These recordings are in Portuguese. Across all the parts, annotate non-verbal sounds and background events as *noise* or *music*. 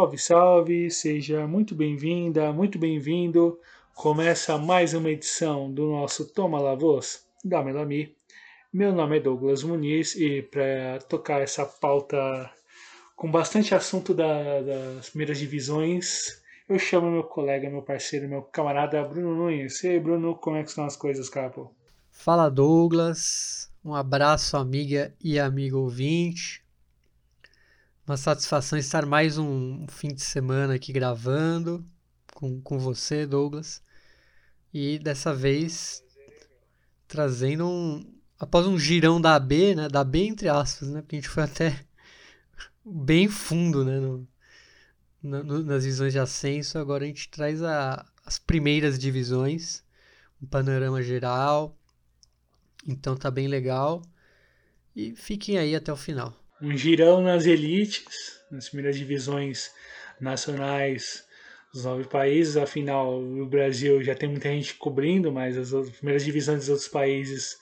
Salve, salve, seja muito bem-vinda, muito bem-vindo. Começa mais uma edição do nosso Toma La Voz da Melami. Meu nome é Douglas Muniz e para tocar essa pauta com bastante assunto da, das primeiras divisões, eu chamo meu colega, meu parceiro, meu camarada Bruno Nunes. E aí, Bruno, como é que estão as coisas, capo? Fala, Douglas. Um abraço, amiga e amigo ouvinte. Uma satisfação estar mais um fim de semana aqui gravando com, com você, Douglas. E dessa vez trazendo um. Após um girão da AB, né? Da B entre aspas, né? Porque a gente foi até *laughs* bem fundo, né? No, no, nas divisões de ascenso. Agora a gente traz a, as primeiras divisões, um panorama geral. Então tá bem legal. E fiquem aí até o final um girão nas elites, nas primeiras divisões nacionais dos nove países. Afinal, o Brasil já tem muita gente cobrindo, mas as primeiras divisões dos outros países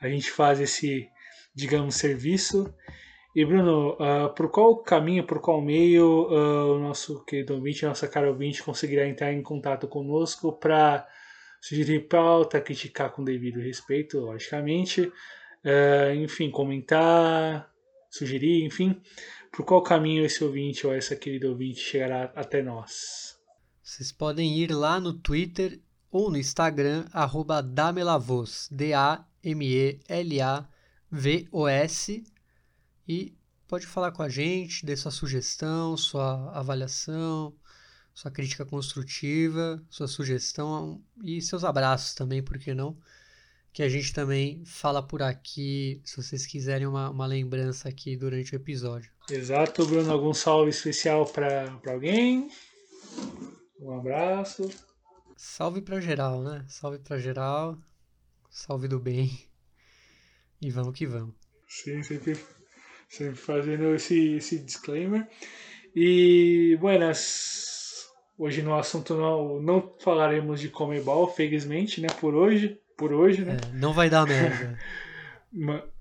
a gente faz esse, digamos, serviço. E Bruno, uh, por qual caminho, por qual meio uh, o nosso querido ouvinte, nossa cara ouvinte, conseguirá entrar em contato conosco para sugerir pauta, criticar com devido respeito, logicamente, uh, enfim, comentar, sugerir, enfim, por qual caminho esse ouvinte ou essa querida ouvinte chegará até nós? Vocês podem ir lá no Twitter ou no Instagram, arroba Damelavos, D-A-M-E-L-A-V-O-S, e pode falar com a gente, dê sua sugestão, sua avaliação, sua crítica construtiva, sua sugestão e seus abraços também, por que não? Que a gente também fala por aqui, se vocês quiserem uma, uma lembrança aqui durante o episódio. Exato, Bruno. Algum salve especial para alguém? Um abraço. Salve para geral, né? Salve para geral. Salve do bem. E vamos que vamos. Sim, sempre, sempre fazendo esse, esse disclaimer. E, buenas. Hoje no assunto não, não falaremos de Comebol, felizmente, né? Por hoje por hoje, né? É, não vai dar merda. *laughs*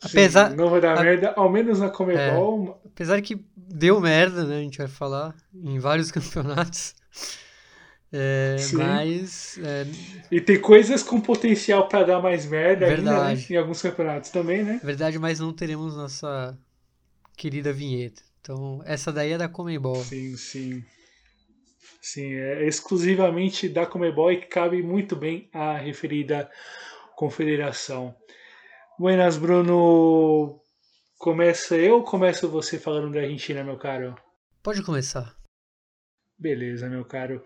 apesar, Sim, não vai dar a, merda, ao menos na Comebol. É, apesar que deu merda, né? A gente vai falar em vários *laughs* campeonatos. É, mas. É... E tem coisas com potencial para dar mais merda Verdade. ainda, né? em alguns campeonatos também, né? Verdade, mas não teremos nossa querida vinheta. Então, essa daí é da Comebol. Sim, sim. Sim, é exclusivamente da Comebol e que cabe muito bem à referida confederação. Buenas, Bruno. Começa eu ou começa você falando da Argentina, meu caro? Pode começar. Beleza, meu caro.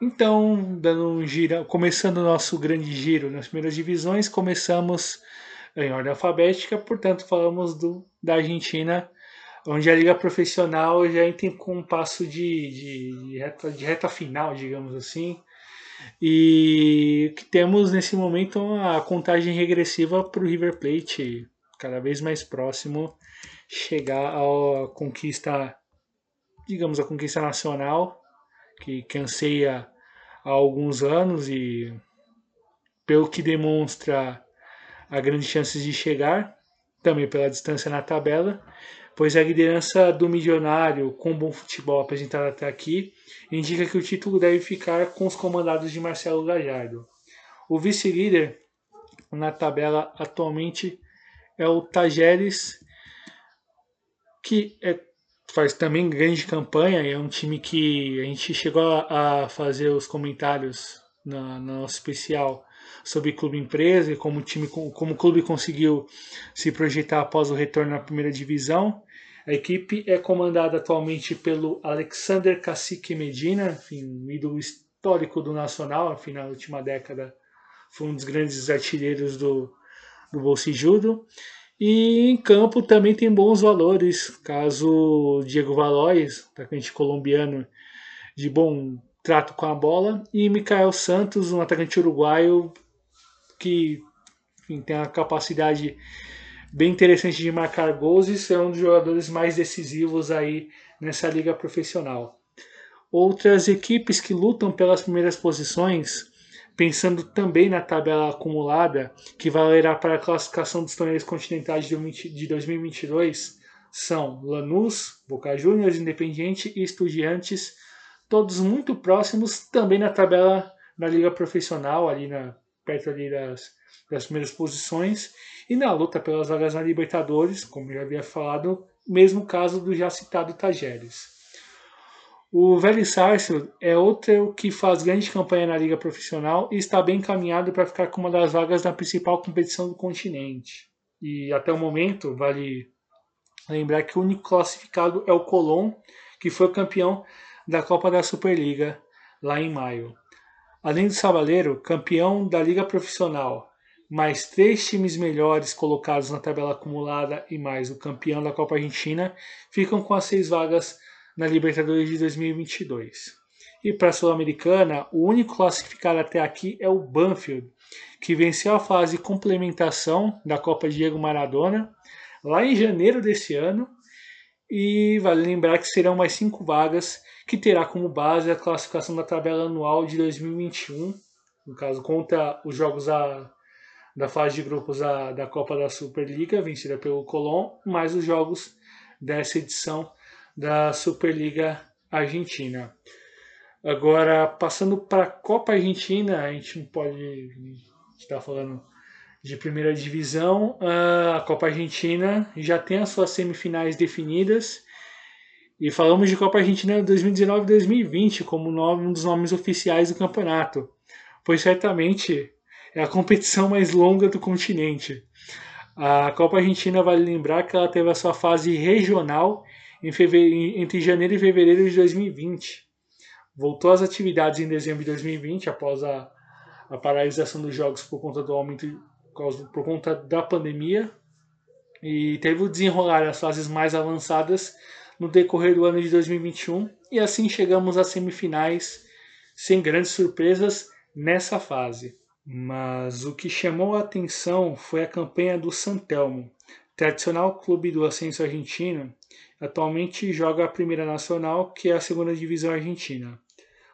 Então, dando um giro, começando o nosso grande giro nas primeiras divisões, começamos em ordem alfabética, portanto, falamos do, da Argentina onde a liga profissional já entra com um passo de, de, de, reta, de reta final, digamos assim. E que temos nesse momento a contagem regressiva para o River Plate, cada vez mais próximo, chegar à conquista, digamos, a conquista nacional, que, que anseia há alguns anos e pelo que demonstra a grandes chances de chegar, também pela distância na tabela pois a liderança do milionário com bom futebol apresentado até aqui indica que o título deve ficar com os comandados de Marcelo Gallardo. O vice-líder na tabela atualmente é o Tajeres, que é, faz também grande campanha, é um time que a gente chegou a fazer os comentários na, na nosso especial sobre clube empresa e como o time como o clube conseguiu se projetar após o retorno à primeira divisão a equipe é comandada atualmente pelo Alexander Cacique Medina, enfim, um ídolo histórico do Nacional, enfim, na última década foi um dos grandes artilheiros do, do Bolsijudo. E em campo também tem bons valores, caso Diego Valois, atacante colombiano de bom trato com a bola, e Mikael Santos, um atacante uruguaio que enfim, tem a capacidade bem interessante de marcar gols e ser um dos jogadores mais decisivos aí nessa liga profissional. Outras equipes que lutam pelas primeiras posições, pensando também na tabela acumulada, que valerá para a classificação dos torneios continentais de 2022, são Lanús, Boca Juniors, Independiente e Estudiantes, todos muito próximos também na tabela da liga profissional, ali na, perto ali das, das primeiras posições, e na luta pelas vagas na Libertadores, como já havia falado, mesmo caso do já citado Tajeres. O Velho Sarsfield é outro que faz grande campanha na liga profissional e está bem encaminhado para ficar com uma das vagas na principal competição do continente. E até o momento, vale lembrar que o único classificado é o Colón, que foi campeão da Copa da Superliga lá em maio. Além do Sabaleiro, campeão da Liga Profissional, mais três times melhores colocados na tabela acumulada e mais o campeão da Copa Argentina ficam com as seis vagas na Libertadores de 2022. E para a Sul-Americana, o único classificado até aqui é o Banfield, que venceu a fase complementação da Copa Diego Maradona lá em janeiro desse ano. E vale lembrar que serão mais cinco vagas, que terá como base a classificação da tabela anual de 2021, no caso, conta os jogos a, da fase de grupos a, da Copa da Superliga, vencida pelo Colón, mais os jogos dessa edição da Superliga Argentina. Agora, passando para a Copa Argentina, a gente não pode estar falando de primeira divisão. A Copa Argentina já tem as suas semifinais definidas. E falamos de Copa Argentina 2019-2020 como um dos nomes oficiais do campeonato, pois certamente é a competição mais longa do continente. A Copa Argentina vale lembrar que ela teve a sua fase regional entre janeiro e fevereiro de 2020. Voltou às atividades em dezembro de 2020, após a, a paralisação dos jogos por conta do aumento por conta da pandemia e teve o desenrolar as fases mais avançadas no decorrer do ano de 2021 e assim chegamos às semifinais sem grandes surpresas nessa fase. Mas o que chamou a atenção foi a campanha do Santelmo, tradicional clube do ascenso argentino, atualmente joga a Primeira Nacional, que é a segunda divisão argentina.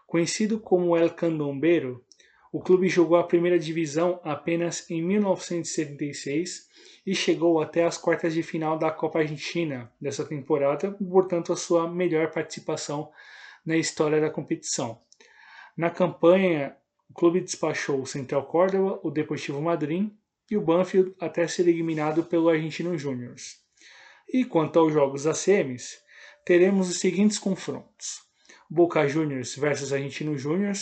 Conhecido como El Candombeiro, o clube jogou a primeira divisão apenas em 1976 e chegou até as quartas de final da Copa Argentina dessa temporada, portanto a sua melhor participação na história da competição. Na campanha, o clube despachou o Central Córdoba, o Deportivo Madrid e o Banfield até ser eliminado pelo Argentino Júnior. E quanto aos jogos da semis, teremos os seguintes confrontos: Boca Juniors versus Argentino Júnior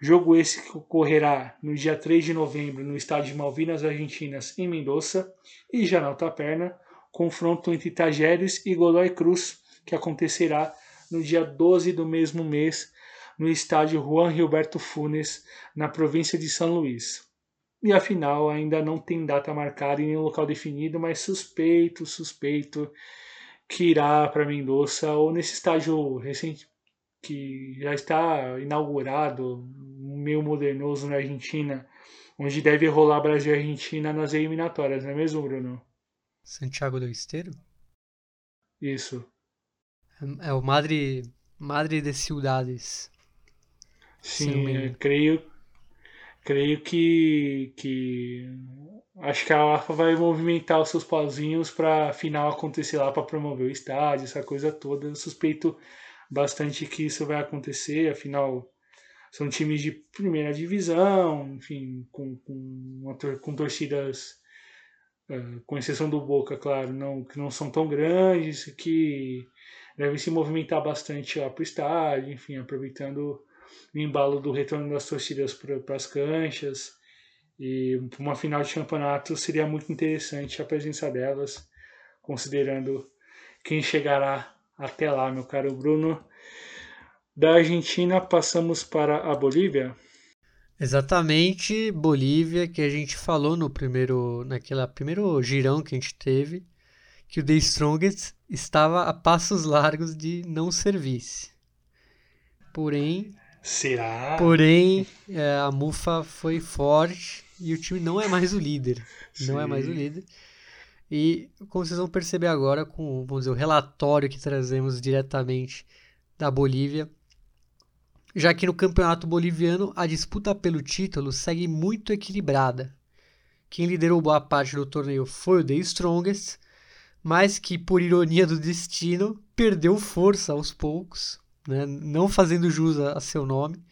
Jogo esse que ocorrerá no dia 3 de novembro no estádio de Malvinas Argentinas, em Mendoza, e já na outra perna, confronto entre Tajeres e Godoy Cruz, que acontecerá no dia 12 do mesmo mês no estádio Juan Gilberto Funes, na província de São Luís. E a final ainda não tem data marcada em nenhum local definido, mas suspeito, suspeito que irá para Mendoza ou nesse estádio recente que já está inaugurado, meio modernoso na Argentina, onde deve rolar Brasil e Argentina nas eliminatórias, não é mesmo, Bruno? Santiago do Esteiro? Isso. É, é o Madre, Madre de Ciudades. Sim, creio, creio que, que acho que a AFA vai movimentar os seus pauzinhos para final acontecer lá para promover o estádio, essa coisa toda. Eu suspeito bastante que isso vai acontecer, afinal são times de primeira divisão, enfim, com, com, com torcidas, uh, com exceção do Boca, claro, não, que não são tão grandes, que devem se movimentar bastante lá para o estádio, enfim, aproveitando o embalo do retorno das torcidas para as canchas. E uma final de campeonato seria muito interessante a presença delas, considerando quem chegará até lá, meu caro Bruno. Da Argentina passamos para a Bolívia. Exatamente, Bolívia, que a gente falou no primeiro, naquela primeiro girão que a gente teve, que o The Strongest estava a passos largos de não ser vice. Porém, será? Porém, é, a Mufa foi forte e o time não é mais o líder. Sim. Não é mais o líder. E como vocês vão perceber agora com vamos dizer, o relatório que trazemos diretamente da Bolívia, já que no campeonato boliviano a disputa pelo título segue muito equilibrada. Quem liderou boa parte do torneio foi o The Strongest, mas que, por ironia do destino, perdeu força aos poucos, né? não fazendo jus a seu nome,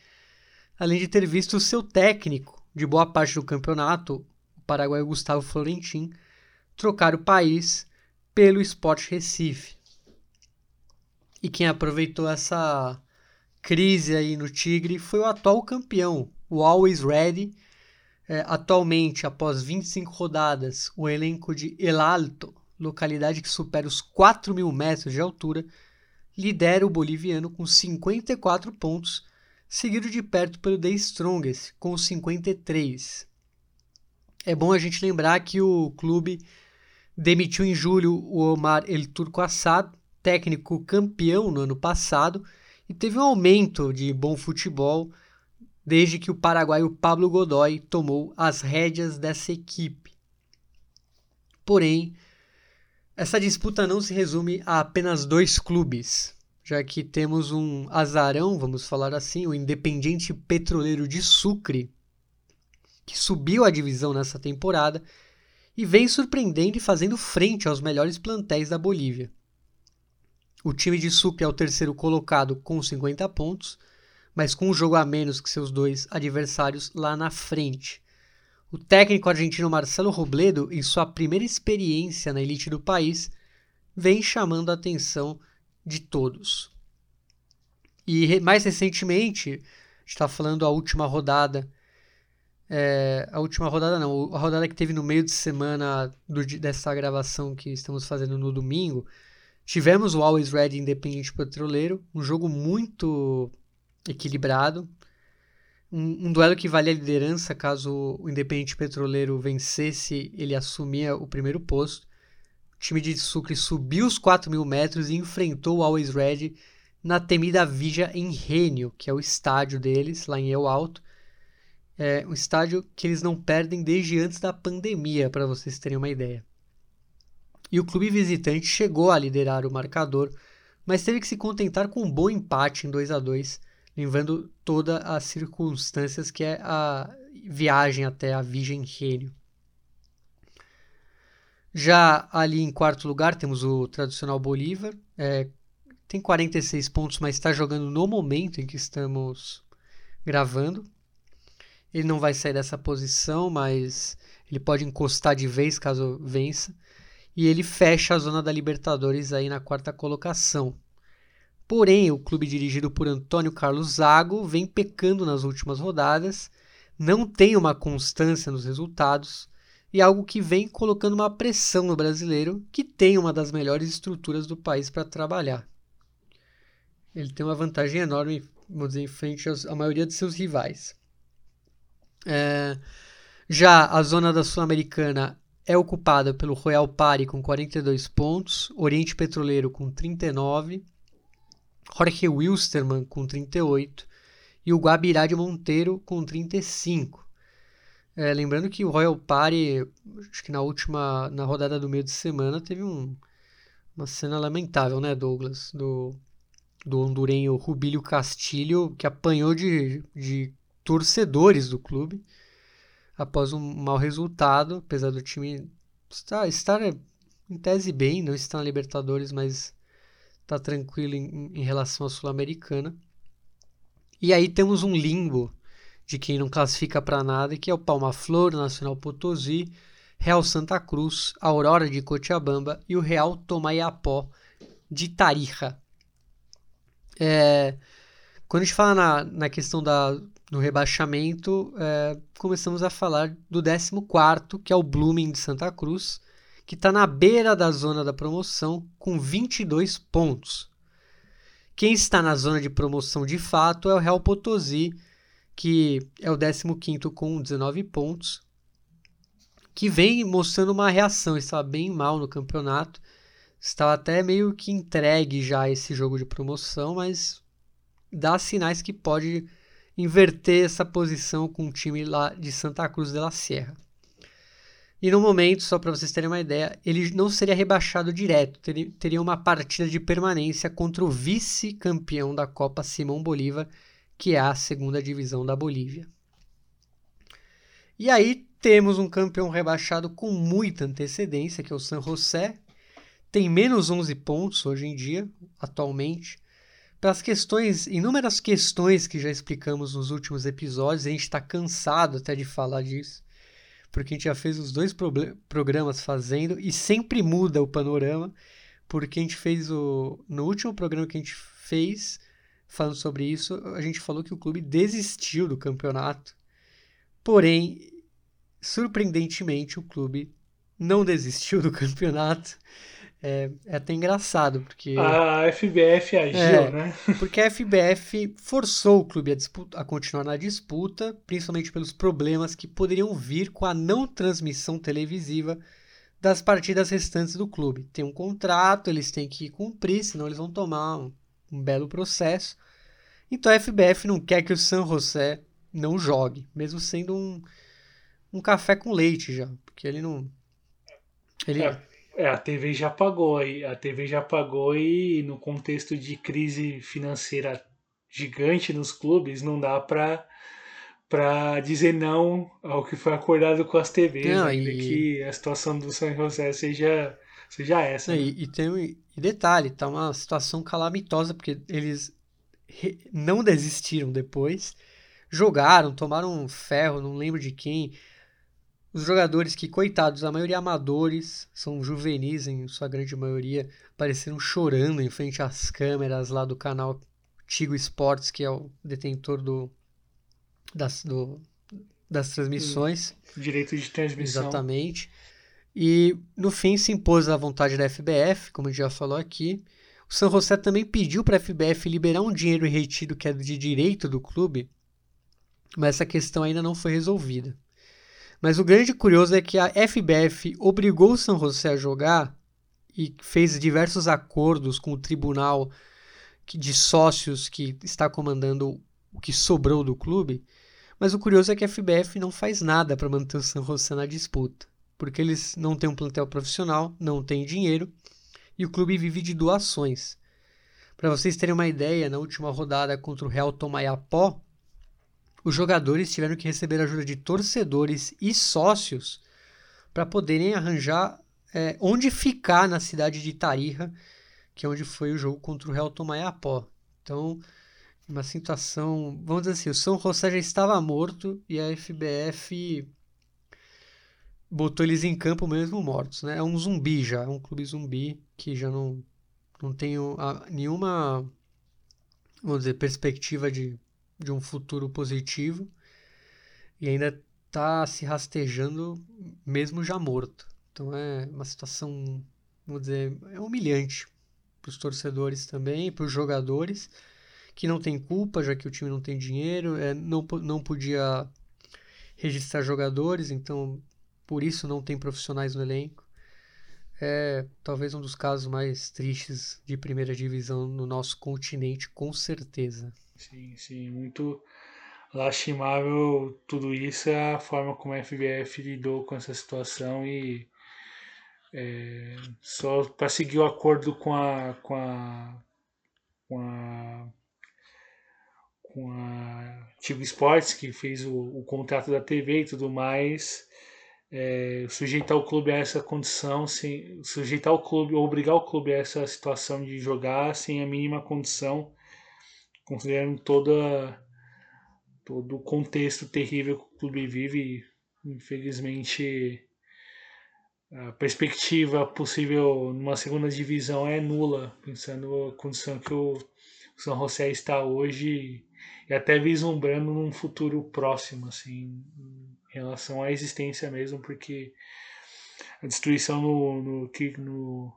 além de ter visto o seu técnico de boa parte do campeonato, o paraguaio Gustavo Florentin, trocar o país pelo Sport Recife. E quem aproveitou essa crise aí no Tigre foi o atual campeão, o Always Ready. É, atualmente, após 25 rodadas, o elenco de El Alto, localidade que supera os 4 mil metros de altura, lidera o boliviano com 54 pontos, seguido de perto pelo The Strongest, com 53. É bom a gente lembrar que o clube demitiu em julho o Omar El Turco Assad, técnico campeão no ano passado, e teve um aumento de bom futebol desde que o paraguaio Pablo Godoy tomou as rédeas dessa equipe. Porém, essa disputa não se resume a apenas dois clubes, já que temos um azarão, vamos falar assim, o Independiente Petroleiro de Sucre, que subiu a divisão nessa temporada e vem surpreendendo e fazendo frente aos melhores plantéis da Bolívia. O time de Sucre é o terceiro colocado com 50 pontos, mas com um jogo a menos que seus dois adversários lá na frente. O técnico argentino Marcelo Robledo, em sua primeira experiência na elite do país, vem chamando a atenção de todos. E mais recentemente, está falando a última rodada, é, a última rodada não, a rodada que teve no meio de semana do, dessa gravação que estamos fazendo no domingo, Tivemos o Always Ready Independente Petroleiro, um jogo muito equilibrado, um, um, duelo que valia a liderança caso o Independente Petroleiro vencesse, ele assumia o primeiro posto. O time de Sucre subiu os 4 mil metros e enfrentou o Always Ready na temida Vija em Rênio, que é o estádio deles, lá em El Alto. É um estádio que eles não perdem desde antes da pandemia, para vocês terem uma ideia e o clube visitante chegou a liderar o marcador, mas teve que se contentar com um bom empate em 2 a 2 lembrando todas as circunstâncias que é a viagem até a Virgem Rênio. Já ali em quarto lugar temos o tradicional Bolívar, é, tem 46 pontos, mas está jogando no momento em que estamos gravando. Ele não vai sair dessa posição, mas ele pode encostar de vez caso vença e ele fecha a zona da Libertadores aí na quarta colocação. Porém, o clube dirigido por Antônio Carlos Zago vem pecando nas últimas rodadas, não tem uma constância nos resultados e algo que vem colocando uma pressão no brasileiro, que tem uma das melhores estruturas do país para trabalhar. Ele tem uma vantagem enorme, vamos dizer, em frente à maioria de seus rivais. É, já a zona da Sul-Americana é ocupada pelo Royal Pari com 42 pontos, Oriente Petroleiro com 39, Jorge Wilstermann com 38 e o Guabirá de Monteiro com 35. É, lembrando que o Royal Party, acho que na última, na rodada do meio de semana, teve um, uma cena lamentável, né, Douglas? Do, do hondurenho Rubílio Castilho, que apanhou de, de torcedores do clube após um mau resultado, apesar do time estar, estar em tese bem, não está na Libertadores, mas está tranquilo em, em relação à Sul-Americana. E aí temos um limbo de quem não classifica para nada, que é o Palma Flor, Nacional Potosí, Real Santa Cruz, Aurora de Cochabamba e o Real Tomaiapó de Tarija. É, quando a gente fala na, na questão da, no rebaixamento, é, começamos a falar do 14, que é o Blooming de Santa Cruz, que está na beira da zona da promoção com 22 pontos. Quem está na zona de promoção de fato é o Real Potosí, que é o 15 com 19 pontos, que vem mostrando uma reação, está bem mal no campeonato, estava até meio que entregue já esse jogo de promoção, mas dá sinais que pode inverter essa posição com o time lá de Santa Cruz de la Sierra. E no momento, só para vocês terem uma ideia, ele não seria rebaixado direto, teria, uma partida de permanência contra o vice-campeão da Copa Simão Bolívar, que é a segunda divisão da Bolívia. E aí temos um campeão rebaixado com muita antecedência, que é o San José, tem menos 11 pontos hoje em dia, atualmente. Pelas questões, inúmeras questões que já explicamos nos últimos episódios, a gente está cansado até de falar disso, porque a gente já fez os dois programas fazendo e sempre muda o panorama, porque a gente fez o. No último programa que a gente fez, falando sobre isso, a gente falou que o clube desistiu do campeonato. Porém, surpreendentemente, o clube não desistiu do *laughs* campeonato. É, é até engraçado, porque. A FBF agiu, é, né? *laughs* Porque a FBF forçou o clube a, disputa, a continuar na disputa, principalmente pelos problemas que poderiam vir com a não transmissão televisiva das partidas restantes do clube. Tem um contrato, eles têm que cumprir, senão eles vão tomar um, um belo processo. Então a FBF não quer que o San José não jogue, mesmo sendo um, um café com leite já, porque ele não. Ele... É, é, a TV já pagou aí, a TV já pagou e no contexto de crise financeira gigante nos clubes não dá para para dizer não ao que foi acordado com as TVs, não, né? e... que a situação do São José seja seja essa. Não, né? e, e, tem um e detalhe, tá uma situação calamitosa porque eles re, não desistiram depois, jogaram, tomaram um ferro, não lembro de quem, os jogadores que, coitados, a maioria amadores, são juvenis em sua grande maioria, apareceram chorando em frente às câmeras lá do canal Tigo Esportes, que é o detentor do, das, do, das transmissões. Direito de transmissão. Exatamente. E no fim se impôs a vontade da FBF, como a gente já falou aqui. O San José também pediu para a FBF liberar um dinheiro retido que é de direito do clube, mas essa questão ainda não foi resolvida. Mas o grande curioso é que a FBF obrigou o San José a jogar e fez diversos acordos com o tribunal de sócios que está comandando o que sobrou do clube. Mas o curioso é que a FBF não faz nada para manter o San José na disputa, porque eles não têm um plantel profissional, não têm dinheiro e o clube vive de doações. Para vocês terem uma ideia, na última rodada contra o Real Tomayapó, os jogadores tiveram que receber ajuda de torcedores e sócios para poderem arranjar é, onde ficar na cidade de Tarija, que é onde foi o jogo contra o Real Tomayapó. Então, uma situação, vamos dizer assim, o São José já estava morto e a FBF botou eles em campo mesmo mortos, né? É um zumbi já, é um clube zumbi que já não não tem nenhuma vamos dizer perspectiva de de um futuro positivo e ainda está se rastejando mesmo já morto. Então é uma situação, vamos dizer, é humilhante para os torcedores também, para os jogadores que não tem culpa, já que o time não tem dinheiro, é, não, não podia registrar jogadores, então por isso não tem profissionais no elenco. É talvez um dos casos mais tristes de primeira divisão no nosso continente, com certeza. Sim, sim, muito lastimável tudo isso é a forma como a FBF lidou com essa situação e é, só para seguir o acordo com a com a com a com a Tigo Sports que fez o, o contrato da TV e tudo mais é, sujeitar o clube a essa condição sem sujeitar o clube obrigar o clube a essa situação de jogar sem a mínima condição considerando toda todo o contexto terrível que o clube vive, infelizmente a perspectiva possível numa segunda divisão é nula, pensando a condição que o São José está hoje e até vislumbrando num futuro próximo, assim, em relação à existência mesmo, porque a destruição no, no, no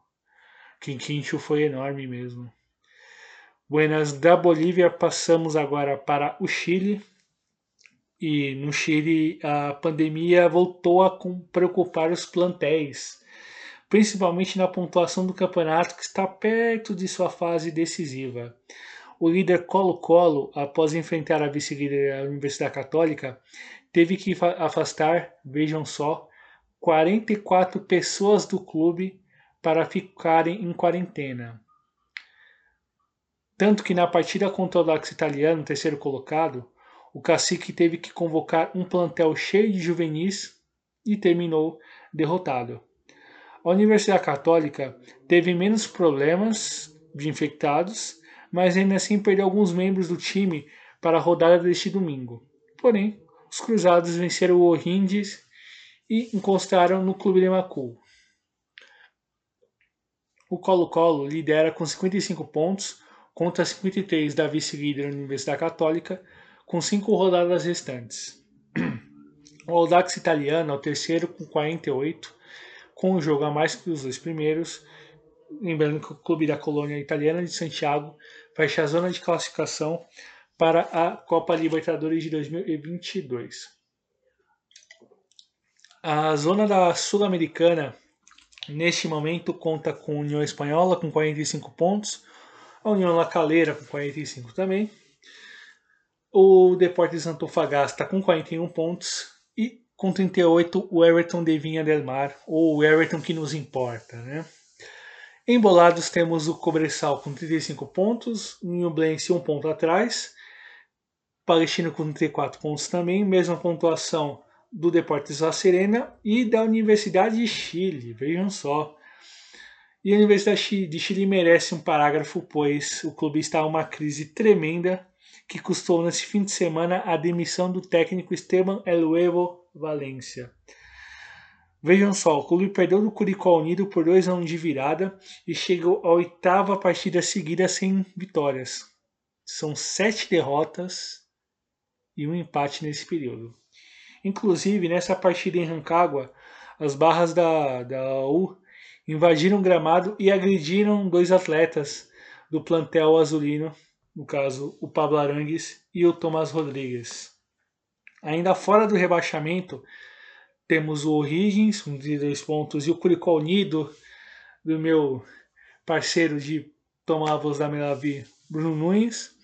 Quinquincho foi enorme mesmo. Buenas da Bolívia, passamos agora para o Chile. E no Chile a pandemia voltou a preocupar os plantéis, principalmente na pontuação do campeonato que está perto de sua fase decisiva. O líder Colo-Colo, após enfrentar a vice-líder Universidade Católica, teve que afastar, vejam só, 44 pessoas do clube para ficarem em quarentena. Tanto que na partida contra o Dax italiano, terceiro colocado, o cacique teve que convocar um plantel cheio de juvenis e terminou derrotado. A Universidade Católica teve menos problemas de infectados, mas ainda assim perdeu alguns membros do time para a rodada deste domingo. Porém, os Cruzados venceram o O'Hindes e encostaram no Clube de Macul. O Colo-Colo lidera com 55 pontos contra 53 da vice-líder Universidade Católica, com 5 rodadas restantes. O Audax italiano é o terceiro com 48, com um jogo a mais que os dois primeiros. Lembrando que o clube da colônia italiana de Santiago fecha a zona de classificação para a Copa Libertadores de 2022. A zona da Sul-Americana, neste momento, conta com União Espanhola com 45 pontos, a União La Calera com 45 também, o Deportes Antofagasta com 41 pontos e com 38 o Everton de Vinha del Mar, ou o Everton que nos importa. Né? Embolados temos o Cobressal com 35 pontos, o Nublense um ponto atrás, Palestino com 34 pontos também, mesma pontuação do Deportes La Serena e da Universidade de Chile, vejam só. E a Universidade de Chile merece um parágrafo, pois o clube está em uma crise tremenda que custou nesse fim de semana a demissão do técnico Esteban Eluevo Valência. Vejam só, o clube perdeu do Curicó Unido por 2 a 1 de virada e chegou à oitava partida seguida sem vitórias. São sete derrotas e um empate nesse período. Inclusive, nessa partida em Rancagua, as barras da, da U invadiram o gramado e agrediram dois atletas do plantel azulino no caso o Pablo Arangues e o Tomás Rodrigues. Ainda fora do rebaixamento, temos o Origins, com 32 pontos, e o Curicó Unido, do meu parceiro de voz da Melavi, Bruno Nunes.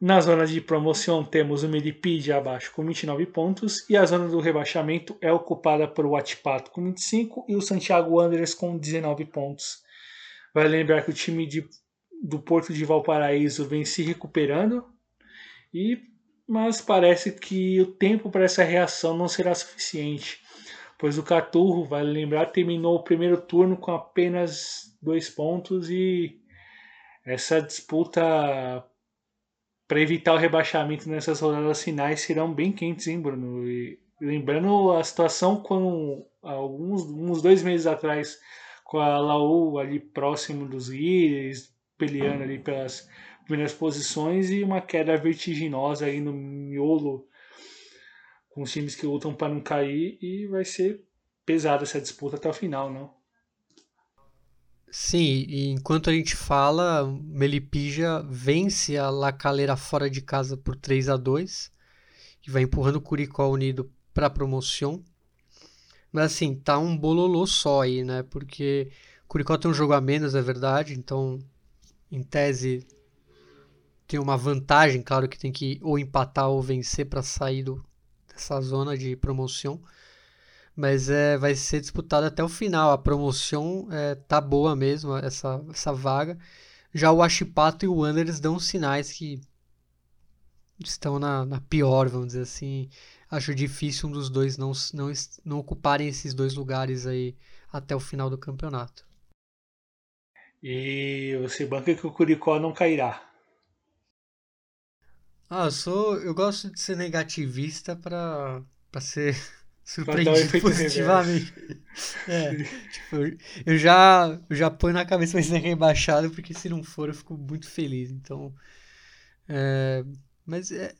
Na zona de promoção temos o Melipide abaixo com 29 pontos e a zona do rebaixamento é ocupada por o Atipato com 25 e o Santiago Wanderers com 19 pontos. Vale lembrar que o time de do Porto de Valparaíso vem se recuperando, e mas parece que o tempo para essa reação não será suficiente, pois o Caturro, vale lembrar, terminou o primeiro turno com apenas dois pontos e essa disputa para evitar o rebaixamento nessas rodadas finais serão bem quentes, hein, Bruno? E lembrando a situação quando alguns uns dois meses atrás com a Laú ali próximo dos líderes, peleando ali pelas primeiras posições e uma queda vertiginosa aí no miolo com os times que lutam para não cair e vai ser pesada essa disputa até o final, não? Sim, e enquanto a gente fala, Melipija vence a La Calera fora de casa por 3 a 2 e vai empurrando o Curicó Unido para a promoção. Mas assim, tá um bololô só aí, né? Porque Curicó tem um jogo a menos, é verdade, então em tese, tem uma vantagem, claro que tem que ou empatar ou vencer para sair do, dessa zona de promoção. Mas é, vai ser disputado até o final. A promoção é, tá boa mesmo, essa, essa vaga. Já o Achipato e o Wanderers dão sinais que estão na, na pior, vamos dizer assim. Acho difícil um dos dois não, não, não ocuparem esses dois lugares aí até o final do campeonato. E você banca que o Curicó não cairá. Ah, eu sou. Eu gosto de ser negativista para para ser surpreendido *laughs* positivamente. *laughs* é, tipo, eu já, eu já ponho na cabeça vai ser rebaixado, porque se não for eu fico muito feliz. Então. É, mas é,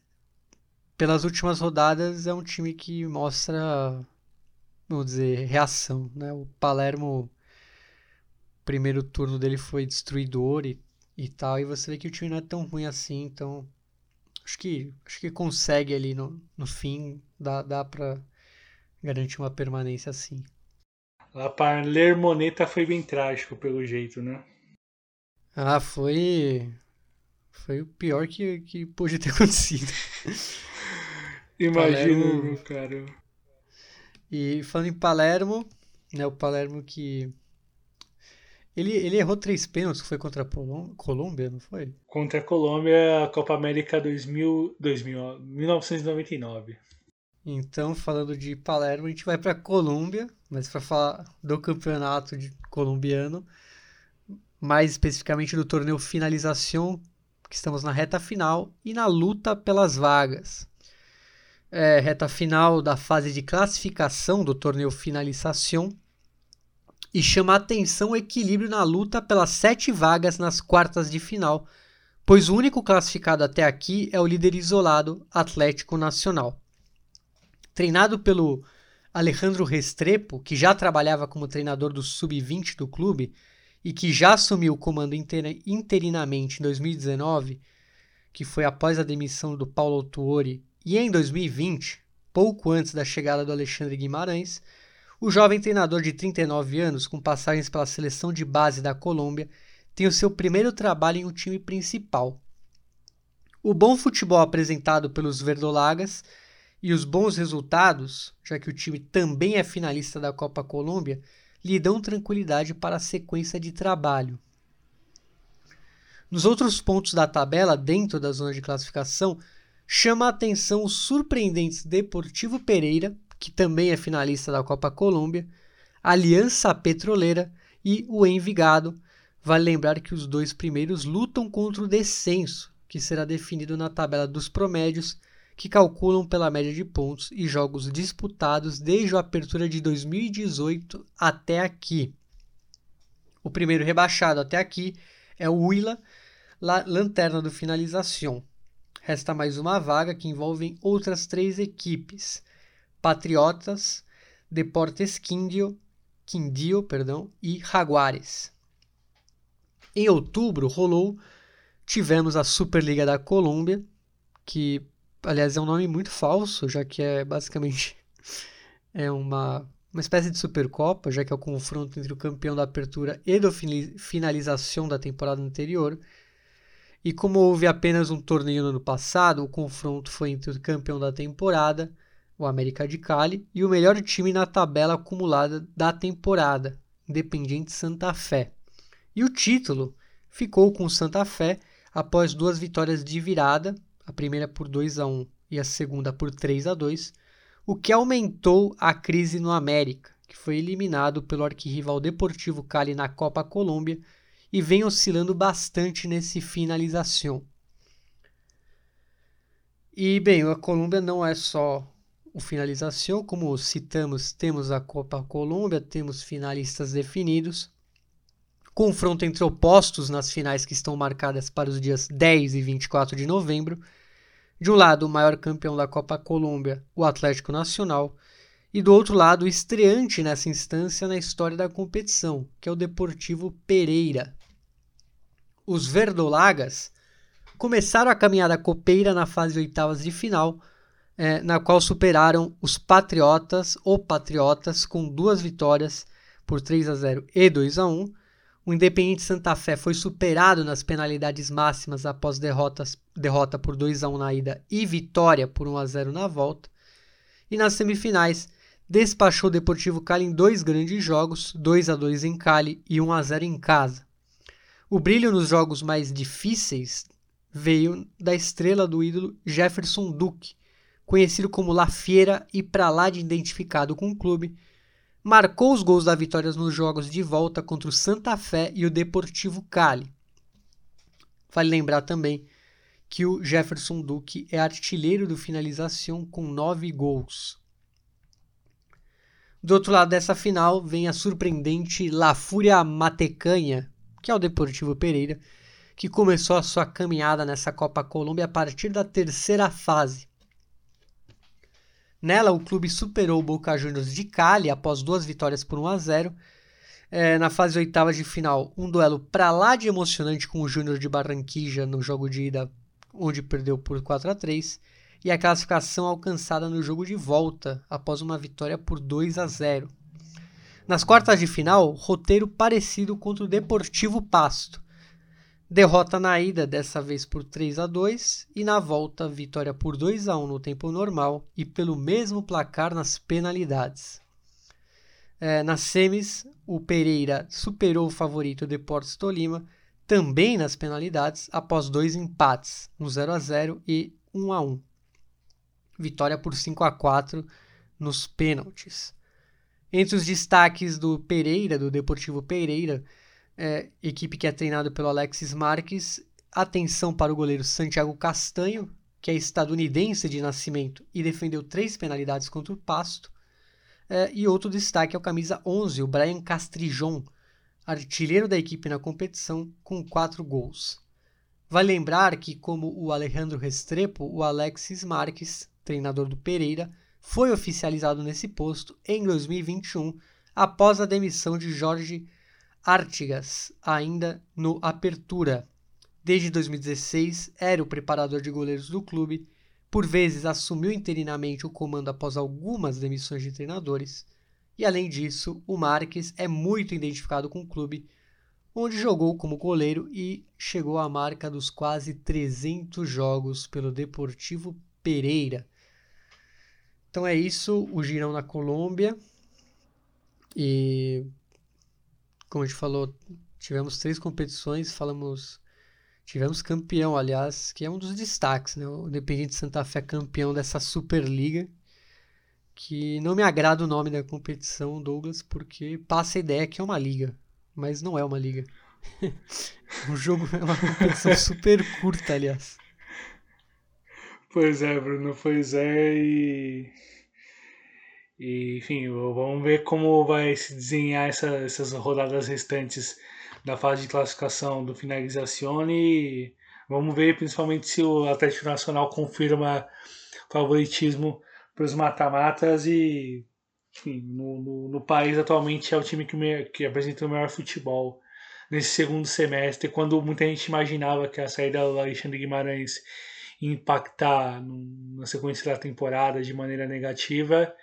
pelas últimas rodadas é um time que mostra, vamos dizer, reação. Né? O Palermo primeiro turno dele foi destruidor e, e tal, e você vê que o time não é tão ruim assim, então acho que acho que consegue ali no, no fim, dá, dá pra garantir uma permanência assim. A Palermoneta foi bem trágico pelo jeito, né? Ah, foi. Foi o pior que, que pôde ter *laughs* acontecido. Imagina, Palermo... cara. E falando em Palermo, né, o Palermo que ele, ele errou três pênaltis, foi contra a Colômbia, não foi? Contra a Colômbia, Copa América 2000, 2000, 1999. Então, falando de Palermo, a gente vai para Colômbia, mas para falar do campeonato colombiano, mais especificamente do torneio Finalização, que estamos na reta final e na luta pelas vagas. É, reta final da fase de classificação do torneio Finalização e chama a atenção o equilíbrio na luta pelas sete vagas nas quartas de final, pois o único classificado até aqui é o líder isolado Atlético Nacional. Treinado pelo Alejandro Restrepo, que já trabalhava como treinador do sub-20 do clube e que já assumiu o comando interinamente em 2019, que foi após a demissão do Paulo Autuori, e em 2020, pouco antes da chegada do Alexandre Guimarães, o jovem treinador de 39 anos, com passagens pela seleção de base da Colômbia, tem o seu primeiro trabalho em um time principal. O bom futebol apresentado pelos verdolagas e os bons resultados, já que o time também é finalista da Copa Colômbia, lhe dão tranquilidade para a sequência de trabalho. Nos outros pontos da tabela, dentro da zona de classificação, chama a atenção os surpreendentes Deportivo Pereira, que também é finalista da Copa Colômbia, Aliança Petroleira e o Envigado. Vale lembrar que os dois primeiros lutam contra o descenso, que será definido na tabela dos promédios que calculam pela média de pontos e jogos disputados desde a abertura de 2018 até aqui. O primeiro rebaixado até aqui é o Huila, lanterna do finalização. Resta mais uma vaga que envolve outras três equipes: Patriotas, Deportes Quindio, Quindio perdão, e Jaguares. Em outubro rolou, tivemos a Superliga da Colômbia, que aliás, é um nome muito falso, já que é basicamente *laughs* é uma, uma espécie de Supercopa, já que é o confronto entre o campeão da apertura e da finalização da temporada anterior. E como houve apenas um torneio no ano passado, o confronto foi entre o campeão da temporada, o América de Cali, e o melhor time na tabela acumulada da temporada, Independiente Santa Fé. E o título ficou com Santa Fé após duas vitórias de virada a primeira por 2 a 1 e a segunda por 3 a 2, o que aumentou a crise no América, que foi eliminado pelo arquirrival Deportivo Cali na Copa Colômbia e vem oscilando bastante nesse finalização. E bem, a Colômbia não é só o finalização, como citamos, temos a Copa Colômbia, temos finalistas definidos. Confronto entre opostos nas finais que estão marcadas para os dias 10 e 24 de novembro de um lado, o maior campeão da Copa Colômbia, o Atlético Nacional, e do outro lado, o estreante nessa instância na história da competição, que é o Deportivo Pereira. Os verdolagas começaram a caminhada copeira na fase de oitavas de final, é, na qual superaram os Patriotas ou Patriotas com duas vitórias por 3 a 0 e 2 a 1 o Independiente Santa Fé foi superado nas penalidades máximas após derrotas, derrota por 2 a 1 na ida e vitória por 1 a 0 na volta. E nas semifinais, despachou o Deportivo Cali em dois grandes jogos, 2 a 2 em Cali e 1 a 0 em casa. O brilho nos jogos mais difíceis veio da estrela do ídolo Jefferson Duque, conhecido como La Fiera e para lá de identificado com o clube, marcou os gols da vitória nos jogos de volta contra o Santa Fé e o Deportivo Cali. Vale lembrar também que o Jefferson Duque é artilheiro do finalização com nove gols. Do outro lado dessa final vem a surpreendente La Fúria Matecanha, que é o Deportivo Pereira, que começou a sua caminhada nessa Copa Colômbia a partir da terceira fase, Nela, o clube superou o Boca Juniors de Cali após duas vitórias por 1 a 0. É, na fase oitava de final, um duelo para lá de emocionante com o Júnior de Barranquilla no jogo de ida, onde perdeu por 4 a 3, e a classificação alcançada no jogo de volta após uma vitória por 2 a 0. Nas quartas de final, roteiro parecido contra o Deportivo Pasto, Derrota na ida, dessa vez por 3 a 2 e na volta, vitória por 2 a 1 no tempo normal e pelo mesmo placar nas penalidades. É, nas semis, o Pereira superou o favorito Deportes Tolima, também nas penalidades, após dois empates, um 0 a 0 e 1 a 1. Vitória por 5 a 4 nos pênaltis. Entre os destaques do Pereira, do Deportivo Pereira, é, equipe que é treinada pelo Alexis Marques, atenção para o goleiro Santiago Castanho, que é estadunidense de nascimento e defendeu três penalidades contra o Pasto. É, e outro destaque é o camisa 11, o Brian Castrijon, artilheiro da equipe na competição, com quatro gols. Vale lembrar que, como o Alejandro Restrepo, o Alexis Marques, treinador do Pereira, foi oficializado nesse posto em 2021, após a demissão de Jorge Artigas, ainda no Apertura. Desde 2016, era o preparador de goleiros do clube, por vezes assumiu interinamente o comando após algumas demissões de treinadores, e além disso, o Marques é muito identificado com o clube onde jogou como goleiro e chegou à marca dos quase 300 jogos pelo Deportivo Pereira. Então é isso, o girão na Colômbia. E como a gente falou, tivemos três competições, falamos tivemos campeão, aliás, que é um dos destaques, né? O Independiente Santa Fé campeão dessa Superliga, que não me agrada o nome da competição, Douglas, porque passa a ideia que é uma liga mas não é uma liga. *laughs* o jogo é uma competição *laughs* super curta, aliás. Pois é, Bruno, pois é, e. E, enfim, vamos ver como vai se desenhar essa, essas rodadas restantes da fase de classificação do Finalização e vamos ver principalmente se o Atlético Nacional confirma favoritismo para os mata-matas e enfim, no, no, no, país atualmente é o time que, me, que apresenta o melhor futebol nesse segundo semestre, quando muita gente imaginava que a saída do Alexandre Guimarães impactar na sequência da temporada de maneira negativa.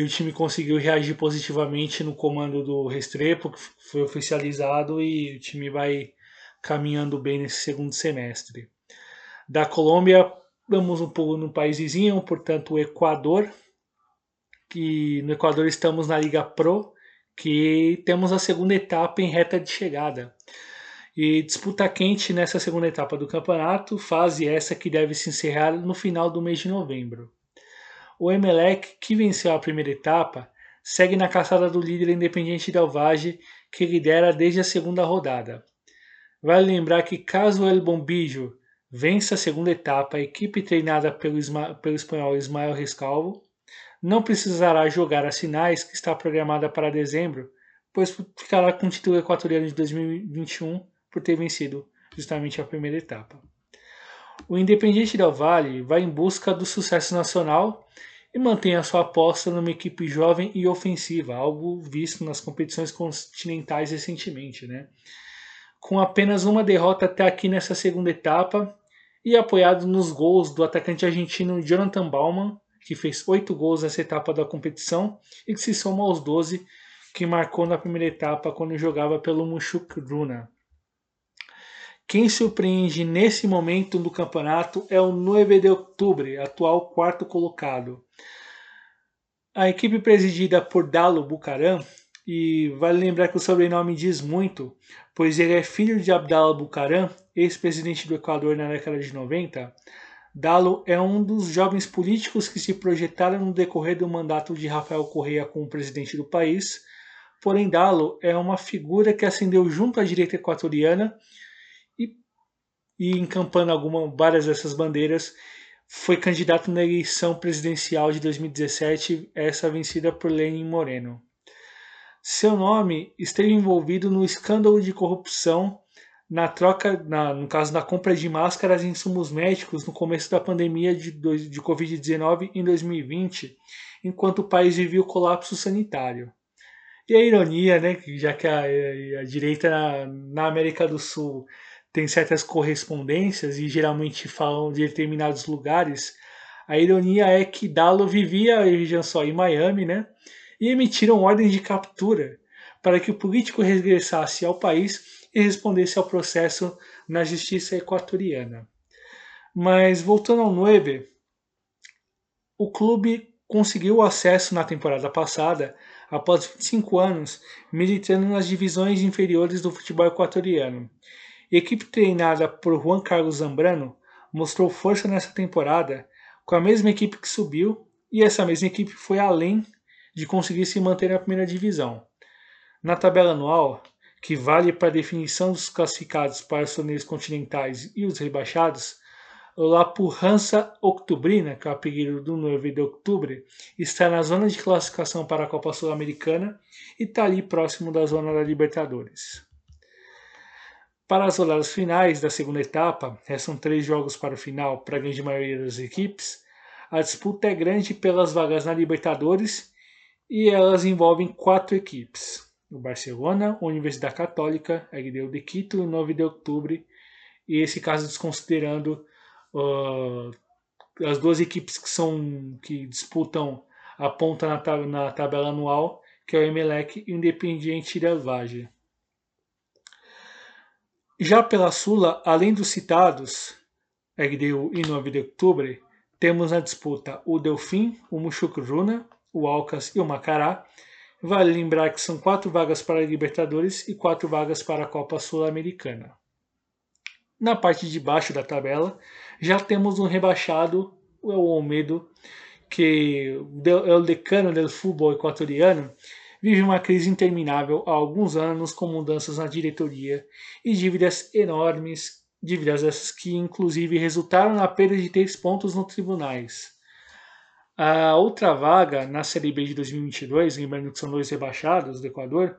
E o time conseguiu reagir positivamente no comando do Restrepo, que foi oficializado, e o time vai caminhando bem nesse segundo semestre. Da Colômbia, vamos um pouco no país vizinho, portanto, o Equador, que no Equador estamos na Liga Pro, que temos a segunda etapa em reta de chegada. E disputa quente nessa segunda etapa do campeonato, fase essa que deve se encerrar no final do mês de novembro. O Emelec, que venceu a primeira etapa, segue na caçada do líder Independiente Del Valle, que lidera desde a segunda rodada. Vale lembrar que caso o El Bombillo vença a segunda etapa, a equipe treinada pelo, pelo espanhol Ismael Rescalvo não precisará jogar as finais que está programada para dezembro, pois ficará com o título equatoriano de 2021 por ter vencido justamente a primeira etapa. O Independiente Del Valle vai em busca do sucesso nacional e mantém a sua aposta numa equipe jovem e ofensiva, algo visto nas competições continentais recentemente. Né? Com apenas uma derrota até aqui nessa segunda etapa e apoiado nos gols do atacante argentino Jonathan Bauman, que fez oito gols nessa etapa da competição e que se soma aos 12 que marcou na primeira etapa quando jogava pelo Mushuk Runa. Quem surpreende nesse momento do campeonato é o 9 de outubro, atual quarto colocado. A equipe presidida por Dalo Bucaram, e vale lembrar que o sobrenome diz muito, pois ele é filho de Abdallah Bucaram, ex-presidente do Equador na década de 90, Dalo é um dos jovens políticos que se projetaram no decorrer do mandato de Rafael Correa como presidente do país. Porém, Dalo é uma figura que ascendeu junto à direita equatoriana e, e encampando alguma, várias dessas bandeiras, foi candidato na eleição presidencial de 2017, essa vencida por Lenin Moreno. Seu nome esteve envolvido no escândalo de corrupção na troca, na, no caso da compra de máscaras e insumos médicos no começo da pandemia de, de Covid-19 em 2020, enquanto o país vivia o colapso sanitário. E a ironia, né, já que a, a direita na, na, América do Sul tem certas correspondências e geralmente falam de determinados lugares, a ironia é que Dalo vivia, vejam só, em Miami, né, e emitiram ordens de captura para que o político regressasse ao país e respondesse ao processo na justiça equatoriana. Mas voltando ao 9, o clube conseguiu acesso na temporada passada, após 25 anos militando nas divisões inferiores do futebol equatoriano. Equipe treinada por Juan Carlos Zambrano mostrou força nessa temporada com a mesma equipe que subiu, e essa mesma equipe foi além de conseguir se manter na primeira divisão. Na tabela anual, que vale para a definição dos classificados para os torneios continentais e os rebaixados, o Lapurrança Octubrina, que é o apelido do 9 de outubro, está na zona de classificação para a Copa Sul-Americana e está ali próximo da zona da Libertadores. Para as rodadas finais da segunda etapa, restam três jogos para o final para a grande maioria das equipes. A disputa é grande pelas vagas na Libertadores e elas envolvem quatro equipes: o Barcelona, a Universidade Católica, a Guideu de Quito e o 9 de outubro. E esse caso desconsiderando uh, as duas equipes que são que disputam a ponta na, tab na tabela anual, que é o Emelec e o Independiente Del Valle. Já pela Sula, além dos citados, Egdeu e 9 de outubro, temos na disputa o Delfim, o Muxucruna, o Alcas e o Macará. Vale lembrar que são quatro vagas para a Libertadores e quatro vagas para a Copa Sul-Americana. Na parte de baixo da tabela, já temos um rebaixado, o Almedo, que é o decano do futebol equatoriano, vive uma crise interminável há alguns anos com mudanças na diretoria e dívidas enormes, dívidas essas que inclusive resultaram na perda de três pontos nos tribunais. A outra vaga na Série B de 2022, lembrando que são dois rebaixados do Equador,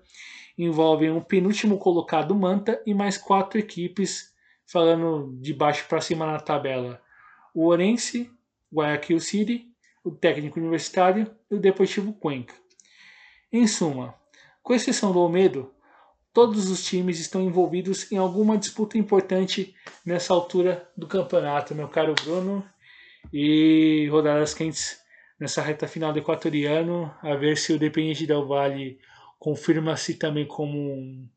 envolve um penúltimo colocado Manta e mais quatro equipes falando de baixo para cima na tabela, o Orense, Guayaquil City, o Técnico Universitário e o Deportivo Cuenca. Em suma, com exceção do Olmedo, todos os times estão envolvidos em alguma disputa importante nessa altura do campeonato, meu caro Bruno, e rodadas quentes nessa reta final do equatoriano, a ver se o Dependiente Del Valle confirma-se também como um